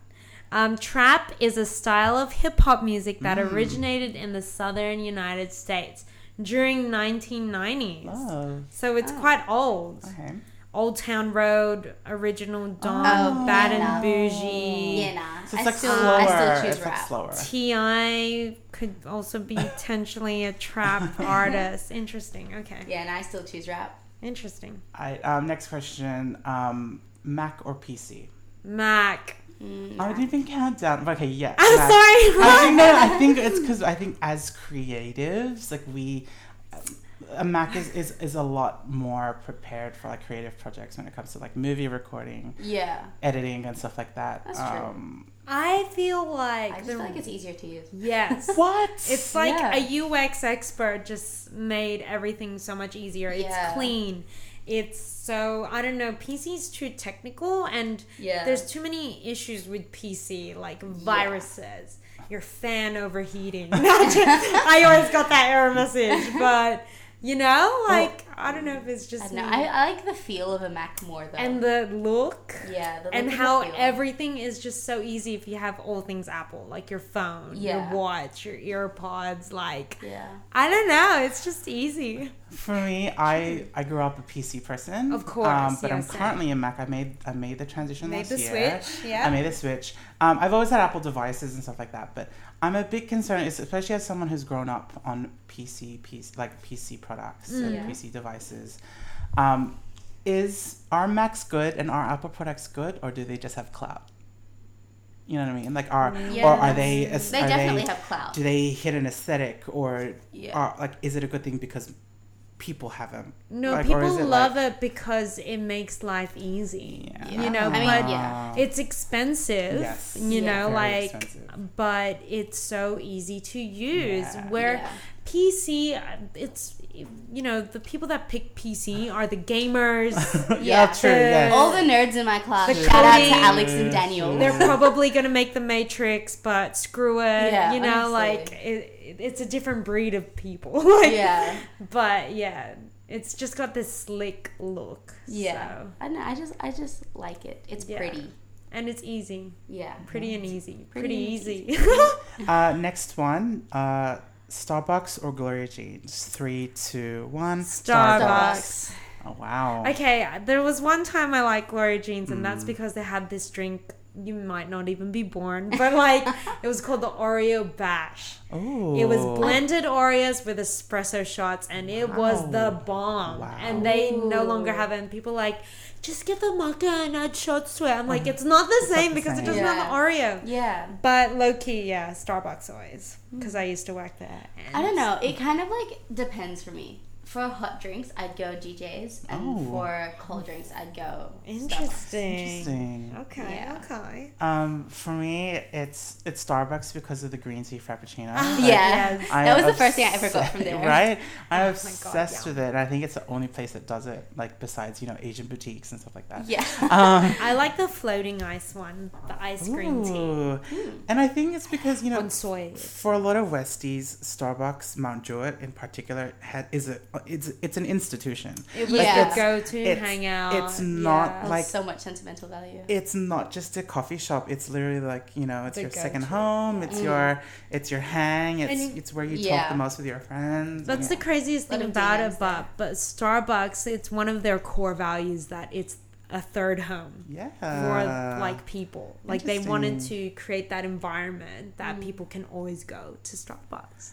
[SPEAKER 1] Um, trap is a style of hip hop music that
[SPEAKER 3] Mm.
[SPEAKER 1] originated in the southern United States during 1990s.
[SPEAKER 3] Oh,
[SPEAKER 1] So it's
[SPEAKER 2] Oh.
[SPEAKER 1] quite old.
[SPEAKER 3] okay.
[SPEAKER 1] Old Town Road, Original Dawn,
[SPEAKER 2] Oh,
[SPEAKER 1] Bad
[SPEAKER 2] yeah.
[SPEAKER 1] and Bougie.
[SPEAKER 2] Yeah, nah.
[SPEAKER 3] So
[SPEAKER 2] I
[SPEAKER 3] it's like
[SPEAKER 2] still,
[SPEAKER 3] slower.
[SPEAKER 2] I still choose
[SPEAKER 3] it's like slower.
[SPEAKER 1] T.I. could also be *laughs* potentially a trap artist. Interesting. Okay.
[SPEAKER 2] Yeah, and I still choose rap.
[SPEAKER 1] Interesting.
[SPEAKER 3] I, um, next question: um, Mac or PC?
[SPEAKER 1] Mac.
[SPEAKER 2] Mm,
[SPEAKER 3] I didn't even count down. Okay, yeah.
[SPEAKER 1] I'm
[SPEAKER 3] Mac.
[SPEAKER 1] sorry.
[SPEAKER 3] I *laughs* think no, I think it's because I think as creatives, like we, a Mac is, is is a lot more prepared for like creative projects when it comes to like movie recording,
[SPEAKER 2] yeah.
[SPEAKER 3] editing, and stuff like that.
[SPEAKER 2] That's true.
[SPEAKER 3] um,
[SPEAKER 1] I feel like
[SPEAKER 2] I just
[SPEAKER 1] the-
[SPEAKER 2] feel like it's easier to use.
[SPEAKER 1] yes. *laughs*
[SPEAKER 3] What?
[SPEAKER 1] It's like
[SPEAKER 2] Yeah.
[SPEAKER 1] a UX expert just made everything so much easier. It's
[SPEAKER 2] Yeah.
[SPEAKER 1] clean. It's so I don't know. PC is too technical, and
[SPEAKER 2] Yeah.
[SPEAKER 1] there's too many issues with PC, like viruses, your fan overheating. *laughs* I always got that error message, but you know, like I don't know if it's just
[SPEAKER 2] don't know.
[SPEAKER 1] me.
[SPEAKER 2] I, I like the feel of a Mac more though.
[SPEAKER 1] and the look.
[SPEAKER 2] yeah, the
[SPEAKER 1] and
[SPEAKER 2] look
[SPEAKER 1] how
[SPEAKER 2] the feel.
[SPEAKER 1] everything is just so easy if you have all things Apple, like your phone,
[SPEAKER 2] Yeah.
[SPEAKER 1] your watch, your earpods. Like
[SPEAKER 2] Yeah.
[SPEAKER 1] I don't know, it's just easy.
[SPEAKER 3] For me, I I grew up a PC person.
[SPEAKER 1] Of course,
[SPEAKER 3] um, but
[SPEAKER 1] yeah,
[SPEAKER 3] I'm
[SPEAKER 1] same.
[SPEAKER 3] currently a Mac. I made I made the transition
[SPEAKER 1] Made
[SPEAKER 3] last
[SPEAKER 1] the
[SPEAKER 3] year.
[SPEAKER 1] switch, yeah.
[SPEAKER 3] I made the switch. Um, I've always had Apple devices and stuff like that, but I'm a bit concerned, especially as someone who's grown up on PC, PC like PC products and
[SPEAKER 2] Yeah.
[SPEAKER 3] PC devices. Um, is are Macs good and are Apple products good, or do they just have clout? You know what I mean? Like, are
[SPEAKER 2] Yeah.
[SPEAKER 3] or are they?
[SPEAKER 2] They
[SPEAKER 3] are
[SPEAKER 2] definitely
[SPEAKER 3] they,
[SPEAKER 2] have clout.
[SPEAKER 3] Do they hit an aesthetic, or
[SPEAKER 2] Yeah.
[SPEAKER 3] are like is it a good thing because people have them?
[SPEAKER 1] No,
[SPEAKER 3] Like,
[SPEAKER 1] people
[SPEAKER 3] it
[SPEAKER 1] love
[SPEAKER 3] like-
[SPEAKER 1] it because it makes life easy.
[SPEAKER 3] Yeah.
[SPEAKER 1] You know,
[SPEAKER 2] I mean,
[SPEAKER 1] but
[SPEAKER 2] yeah.
[SPEAKER 1] it's expensive.
[SPEAKER 3] Yes.
[SPEAKER 1] You
[SPEAKER 2] Yeah.
[SPEAKER 1] know,
[SPEAKER 3] Very
[SPEAKER 1] like
[SPEAKER 3] expensive.
[SPEAKER 1] but it's so easy to use.
[SPEAKER 3] Yeah.
[SPEAKER 1] Where
[SPEAKER 2] Yeah.
[SPEAKER 1] PC, uh, it's you know the people that pick PC are the gamers. *laughs*
[SPEAKER 3] yeah,
[SPEAKER 2] Yeah.
[SPEAKER 3] true.
[SPEAKER 1] The-
[SPEAKER 3] Yes.
[SPEAKER 2] All the nerds in my class.
[SPEAKER 1] The
[SPEAKER 2] Shout out to. Alex and Daniel.
[SPEAKER 1] They're probably gonna make the Matrix, but screw it.
[SPEAKER 2] Yeah,
[SPEAKER 1] you know,
[SPEAKER 2] honestly.
[SPEAKER 1] like it, it- it's a different breed of people. *laughs* like,
[SPEAKER 2] yeah.
[SPEAKER 1] But yeah, it's just got this slick look.
[SPEAKER 2] Yeah.
[SPEAKER 1] so-
[SPEAKER 2] I know. I just I just like it. It's
[SPEAKER 1] Yeah.
[SPEAKER 2] pretty.
[SPEAKER 1] and it's easy,
[SPEAKER 2] Yeah.
[SPEAKER 1] pretty and easy,
[SPEAKER 2] Pretty
[SPEAKER 1] pretty,
[SPEAKER 2] and
[SPEAKER 1] easy. *laughs*
[SPEAKER 3] Uh, next one, uh, Starbucks or Gloria Jeans? Three, two, one.
[SPEAKER 1] Starbucks.
[SPEAKER 3] Oh wow.
[SPEAKER 1] Okay, there was one time I liked Gloria Jeans, and
[SPEAKER 3] Mm.
[SPEAKER 1] that's because they had this drink. You might not even be born, but like *laughs* it was called the Oreo Bash.
[SPEAKER 3] Ooh.
[SPEAKER 1] It was blended Oreos with espresso shots, and it was the bomb.
[SPEAKER 3] Wow.
[SPEAKER 1] And they no longer have it. And people like, just get the maca and add shots to it. I'm like, it's not the
[SPEAKER 3] not
[SPEAKER 1] same
[SPEAKER 3] the
[SPEAKER 1] because
[SPEAKER 3] same.
[SPEAKER 1] it doesn't have the Oreo.
[SPEAKER 2] Yeah.
[SPEAKER 1] But low key, yeah, Starbucks always because I used to work there. And
[SPEAKER 2] I don't know. It kind of like depends for me. For hot drinks, I'd go GJ's, and
[SPEAKER 3] Oh.
[SPEAKER 2] for cold drinks, I'd go Starbucks.
[SPEAKER 1] Interesting.
[SPEAKER 3] Interesting.
[SPEAKER 1] Okay.
[SPEAKER 2] Yeah.
[SPEAKER 1] Okay.
[SPEAKER 3] Um, for me, it's it's Starbucks because of the green tea frappuccino. Like,
[SPEAKER 2] Yeah.
[SPEAKER 1] Yes.
[SPEAKER 3] I
[SPEAKER 2] That was the first thing I ever got from there.
[SPEAKER 3] Right? I'm
[SPEAKER 1] Oh my God,
[SPEAKER 3] obsessed
[SPEAKER 1] yeah.
[SPEAKER 3] with it. And I think it's the only place that does it, like besides, you know, Asian boutiques and stuff like that.
[SPEAKER 2] Yeah. *laughs*
[SPEAKER 3] Um,
[SPEAKER 1] I like the floating ice one, the ice green tea
[SPEAKER 3] ooh. And I think it's because, you know,
[SPEAKER 1] soy.
[SPEAKER 3] for a lot of Westies, Starbucks, Mount Druitt in particular, ha- is a it's it's an institution.
[SPEAKER 1] It was
[SPEAKER 2] Yeah.
[SPEAKER 1] the go-to
[SPEAKER 3] It's-
[SPEAKER 1] hangout.
[SPEAKER 3] it's not
[SPEAKER 1] yeah.
[SPEAKER 3] Like-
[SPEAKER 2] so much sentimental value.
[SPEAKER 3] It's not just a coffee shop. It's literally like you know, it's
[SPEAKER 1] The
[SPEAKER 3] your second
[SPEAKER 1] go-to,
[SPEAKER 3] home. It's mm. your it's your hang. It's
[SPEAKER 1] And-
[SPEAKER 3] it's where you
[SPEAKER 2] Yeah.
[SPEAKER 3] talk the most with your friends.
[SPEAKER 1] That's the craziest thing about
[SPEAKER 2] DMs
[SPEAKER 1] it, but but Starbucks, it's one of their core values that it's a third home
[SPEAKER 3] Yeah.
[SPEAKER 1] for like people. Like they wanted to create that environment that mm. people can always go to Starbucks.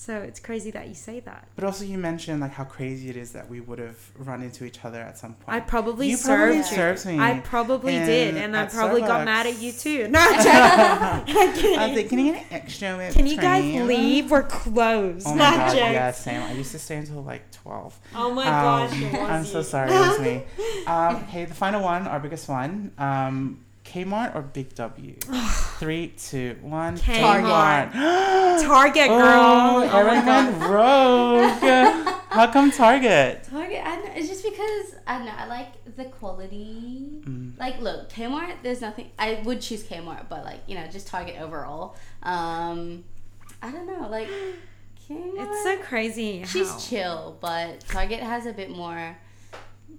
[SPEAKER 1] So it's crazy that you say that.
[SPEAKER 3] But also, you mentioned like how crazy it is that we would have run into each other at some point.
[SPEAKER 1] I probably
[SPEAKER 3] You
[SPEAKER 1] served
[SPEAKER 3] probably
[SPEAKER 1] you.
[SPEAKER 3] served me
[SPEAKER 1] I probably
[SPEAKER 3] in-
[SPEAKER 1] did, and I
[SPEAKER 3] at
[SPEAKER 1] probably got mad at you too. *laughs* No, I'm joking. *laughs* I'm
[SPEAKER 3] I was like, can you get an extra whipped
[SPEAKER 1] Can you guys
[SPEAKER 3] cream?"
[SPEAKER 1] leave? We're closed.
[SPEAKER 3] Oh my *laughs*
[SPEAKER 1] Not
[SPEAKER 3] god,
[SPEAKER 1] jokes.
[SPEAKER 3] yeah, same. I used to stay until like twelve.
[SPEAKER 1] Oh my
[SPEAKER 3] Um,
[SPEAKER 1] gosh,
[SPEAKER 3] I'm so sorry, it was me. Um, okay, the final one, our biggest one. Um, Kmart or Big W? *sighs* Three, two, one.
[SPEAKER 1] Kmart.
[SPEAKER 3] Kmart. *gasps*
[SPEAKER 1] Target girl.
[SPEAKER 3] Oh,
[SPEAKER 1] Oh
[SPEAKER 3] Erin
[SPEAKER 1] god.
[SPEAKER 3] rogue. *laughs* How come Target?
[SPEAKER 2] Target, I know, it's just because I don't know. I like the quality.
[SPEAKER 3] Mm.
[SPEAKER 2] Like, look, Kmart. There's nothing. I would choose Kmart, but like you know, just Target overall. Um, I don't know. Like, *gasps* Kmart.
[SPEAKER 1] It's so crazy.
[SPEAKER 2] She's
[SPEAKER 1] how
[SPEAKER 2] chill, but Target has a bit more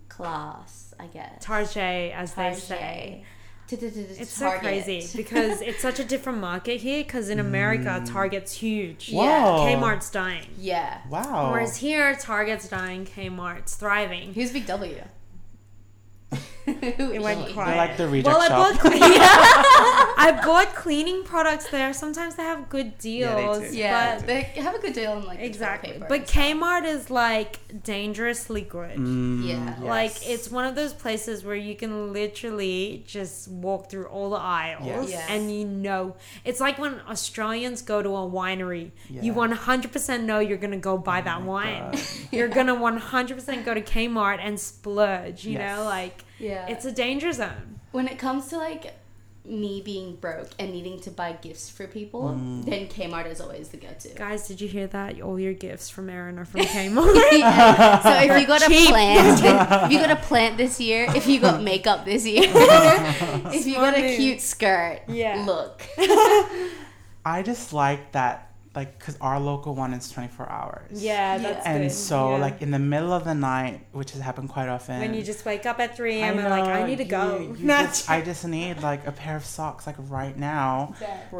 [SPEAKER 2] class, I guess.
[SPEAKER 1] Target, as they say.
[SPEAKER 2] It's
[SPEAKER 1] It's so crazy *laughs* because it's such a different market here. Because in America, mm. Target's huge.
[SPEAKER 2] Yeah.
[SPEAKER 1] Kmart's dying.
[SPEAKER 2] yeah.
[SPEAKER 3] Wow.
[SPEAKER 1] Whereas here, Target's dying, Kmart's thriving.
[SPEAKER 2] Who's Big W? *laughs*
[SPEAKER 1] It went
[SPEAKER 3] They're
[SPEAKER 1] quiet.
[SPEAKER 3] like the reject
[SPEAKER 1] Well, I bought, clean- *laughs* *laughs* I bought cleaning products there. Sometimes they have good
[SPEAKER 3] Yeah, they
[SPEAKER 1] deals.
[SPEAKER 3] do.
[SPEAKER 2] Yeah,
[SPEAKER 1] but
[SPEAKER 2] they have a good deal on like
[SPEAKER 1] exactly.
[SPEAKER 2] paper
[SPEAKER 1] But. Kmart is like dangerously good.
[SPEAKER 3] Mm,
[SPEAKER 2] Yeah.
[SPEAKER 1] Like
[SPEAKER 3] yes.
[SPEAKER 1] it's one of those places where you can literally just walk through all the aisles
[SPEAKER 3] Yes.
[SPEAKER 2] Yes.
[SPEAKER 1] and you know it's like when Australians go to a winery. You 100% know you're going to go buy that wine. You're going to 100% go to Kmart and splurge, you
[SPEAKER 3] Yes.
[SPEAKER 1] know, like
[SPEAKER 2] yeah,
[SPEAKER 1] it's a danger zone.
[SPEAKER 2] when it comes to like me being broke and needing to buy gifts for people,
[SPEAKER 3] Mm.
[SPEAKER 2] then Kmart is always the go-to.
[SPEAKER 1] Guys, did you hear that? All your gifts from Erin are from *laughs* Kmart. *laughs*
[SPEAKER 2] Yeah. So if you got a plant, *laughs* if you got a plant this year, if you got makeup this year, if you got a cute skirt,
[SPEAKER 1] Yeah.
[SPEAKER 2] look.
[SPEAKER 3] I just like that, like, because our local one is 24 hours.
[SPEAKER 1] yeah,
[SPEAKER 2] Yeah.
[SPEAKER 1] that's
[SPEAKER 3] And
[SPEAKER 1] good.
[SPEAKER 3] so,
[SPEAKER 1] Yeah.
[SPEAKER 3] like, in the middle of the night, which has happened quite often.
[SPEAKER 1] when you just wake up at 3 a.m. And like, I need to go. *laughs*
[SPEAKER 3] you- you just- I just need like a pair of socks, like right now.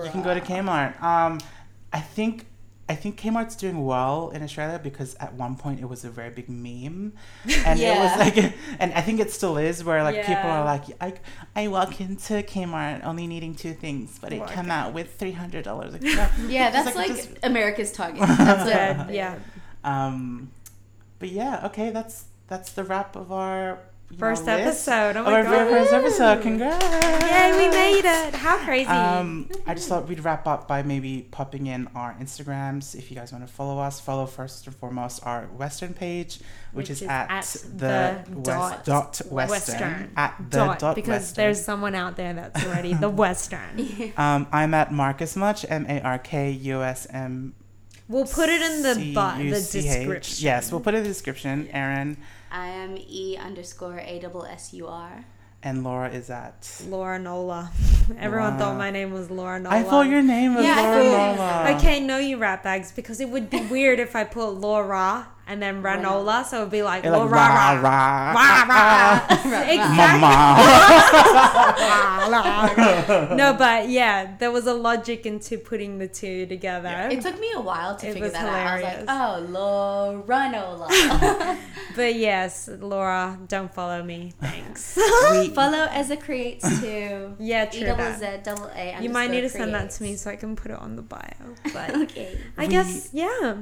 [SPEAKER 3] You can go to Kmart. Um, I think I think Kmart's doing well in Australia because at one point it was a very big meme, *laughs* and it was like, *laughs* and I think it still is where like people are like, I I walk into Kmart only needing two things, but it
[SPEAKER 1] Walk
[SPEAKER 3] come out with three hundred dollars. *laughs* Like, no.
[SPEAKER 2] Yeah,
[SPEAKER 3] Just
[SPEAKER 2] that's
[SPEAKER 3] like,
[SPEAKER 2] like,
[SPEAKER 3] just-
[SPEAKER 2] America's Target. That's what.
[SPEAKER 1] Yeah.
[SPEAKER 3] Um, but yeah, okay, that's that's the wrap of our you
[SPEAKER 1] First
[SPEAKER 3] list.
[SPEAKER 1] episode. Oh
[SPEAKER 3] Of
[SPEAKER 1] my
[SPEAKER 3] our very
[SPEAKER 1] god.
[SPEAKER 3] first episode. Congrats!
[SPEAKER 1] Yay, we made it. How crazy.
[SPEAKER 3] Um, I just thought we'd wrap up by maybe popping in our Instagrams. If you guys want to follow us, follow first and foremost our Western page, which,
[SPEAKER 1] Which
[SPEAKER 3] is,
[SPEAKER 1] is
[SPEAKER 3] at,
[SPEAKER 1] at
[SPEAKER 3] the,
[SPEAKER 1] the
[SPEAKER 3] west,
[SPEAKER 1] dot
[SPEAKER 3] dot western,
[SPEAKER 1] Western.
[SPEAKER 3] at the
[SPEAKER 1] dot,
[SPEAKER 3] dot,
[SPEAKER 1] because
[SPEAKER 3] western.
[SPEAKER 1] there's someone out there that's *laughs* already the Western.
[SPEAKER 3] Um, I'm at Markus Much, M A R K U S M.
[SPEAKER 1] We'll put it in the bu- the
[SPEAKER 3] C-U-C-H.
[SPEAKER 1] description.
[SPEAKER 3] Yes, we'll put it in the description. Erin
[SPEAKER 2] I am E underscore A double S U R.
[SPEAKER 3] and Laura is at.
[SPEAKER 1] Laura Nola. *laughs* Everyone
[SPEAKER 3] Wow.
[SPEAKER 1] thought my name was Laura Nola.
[SPEAKER 3] I thought your name was
[SPEAKER 2] Yeah,
[SPEAKER 3] Laura
[SPEAKER 2] thought-
[SPEAKER 3] Nola.
[SPEAKER 1] I can't know you rat bags because it would be weird if I put Laura and then Ranola, so it would be like
[SPEAKER 3] You're
[SPEAKER 1] Laura.
[SPEAKER 3] like, oh, rah, rah,
[SPEAKER 1] Rah, rah. *laughs* exactly. *laughs* No, but yeah, there was a logic into putting the two together.
[SPEAKER 2] It took me a while to
[SPEAKER 1] It
[SPEAKER 2] figure
[SPEAKER 1] was
[SPEAKER 2] that out. I was
[SPEAKER 1] hilarious.
[SPEAKER 2] like, oh, Loranola. *laughs*
[SPEAKER 1] But yes, Laura, don't follow me. Thanks.
[SPEAKER 3] We-
[SPEAKER 2] Follow as it creates to
[SPEAKER 1] yeah,
[SPEAKER 2] E
[SPEAKER 1] true
[SPEAKER 2] double. Z double A.
[SPEAKER 1] You might need to
[SPEAKER 2] underscore
[SPEAKER 1] send that to me so I can put it on the bio. But
[SPEAKER 2] Okay.
[SPEAKER 1] I
[SPEAKER 3] We-
[SPEAKER 1] guess yeah.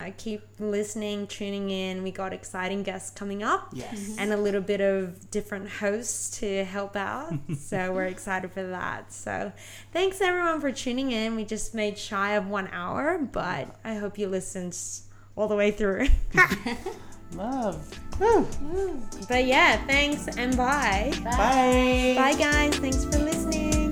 [SPEAKER 1] I keep listening, tuning in. We got exciting guests coming up.
[SPEAKER 3] yes. Mm-hmm.
[SPEAKER 1] and a little bit of different hosts to help out. *laughs* so we're excited for that. So thanks everyone for tuning in. We just made shy of one hour, but I hope you listened all the way through. *laughs*
[SPEAKER 3] Love. Woo.
[SPEAKER 1] but yeah, thanks and bye.
[SPEAKER 3] Bye.
[SPEAKER 1] Bye guys. Thanks for listening.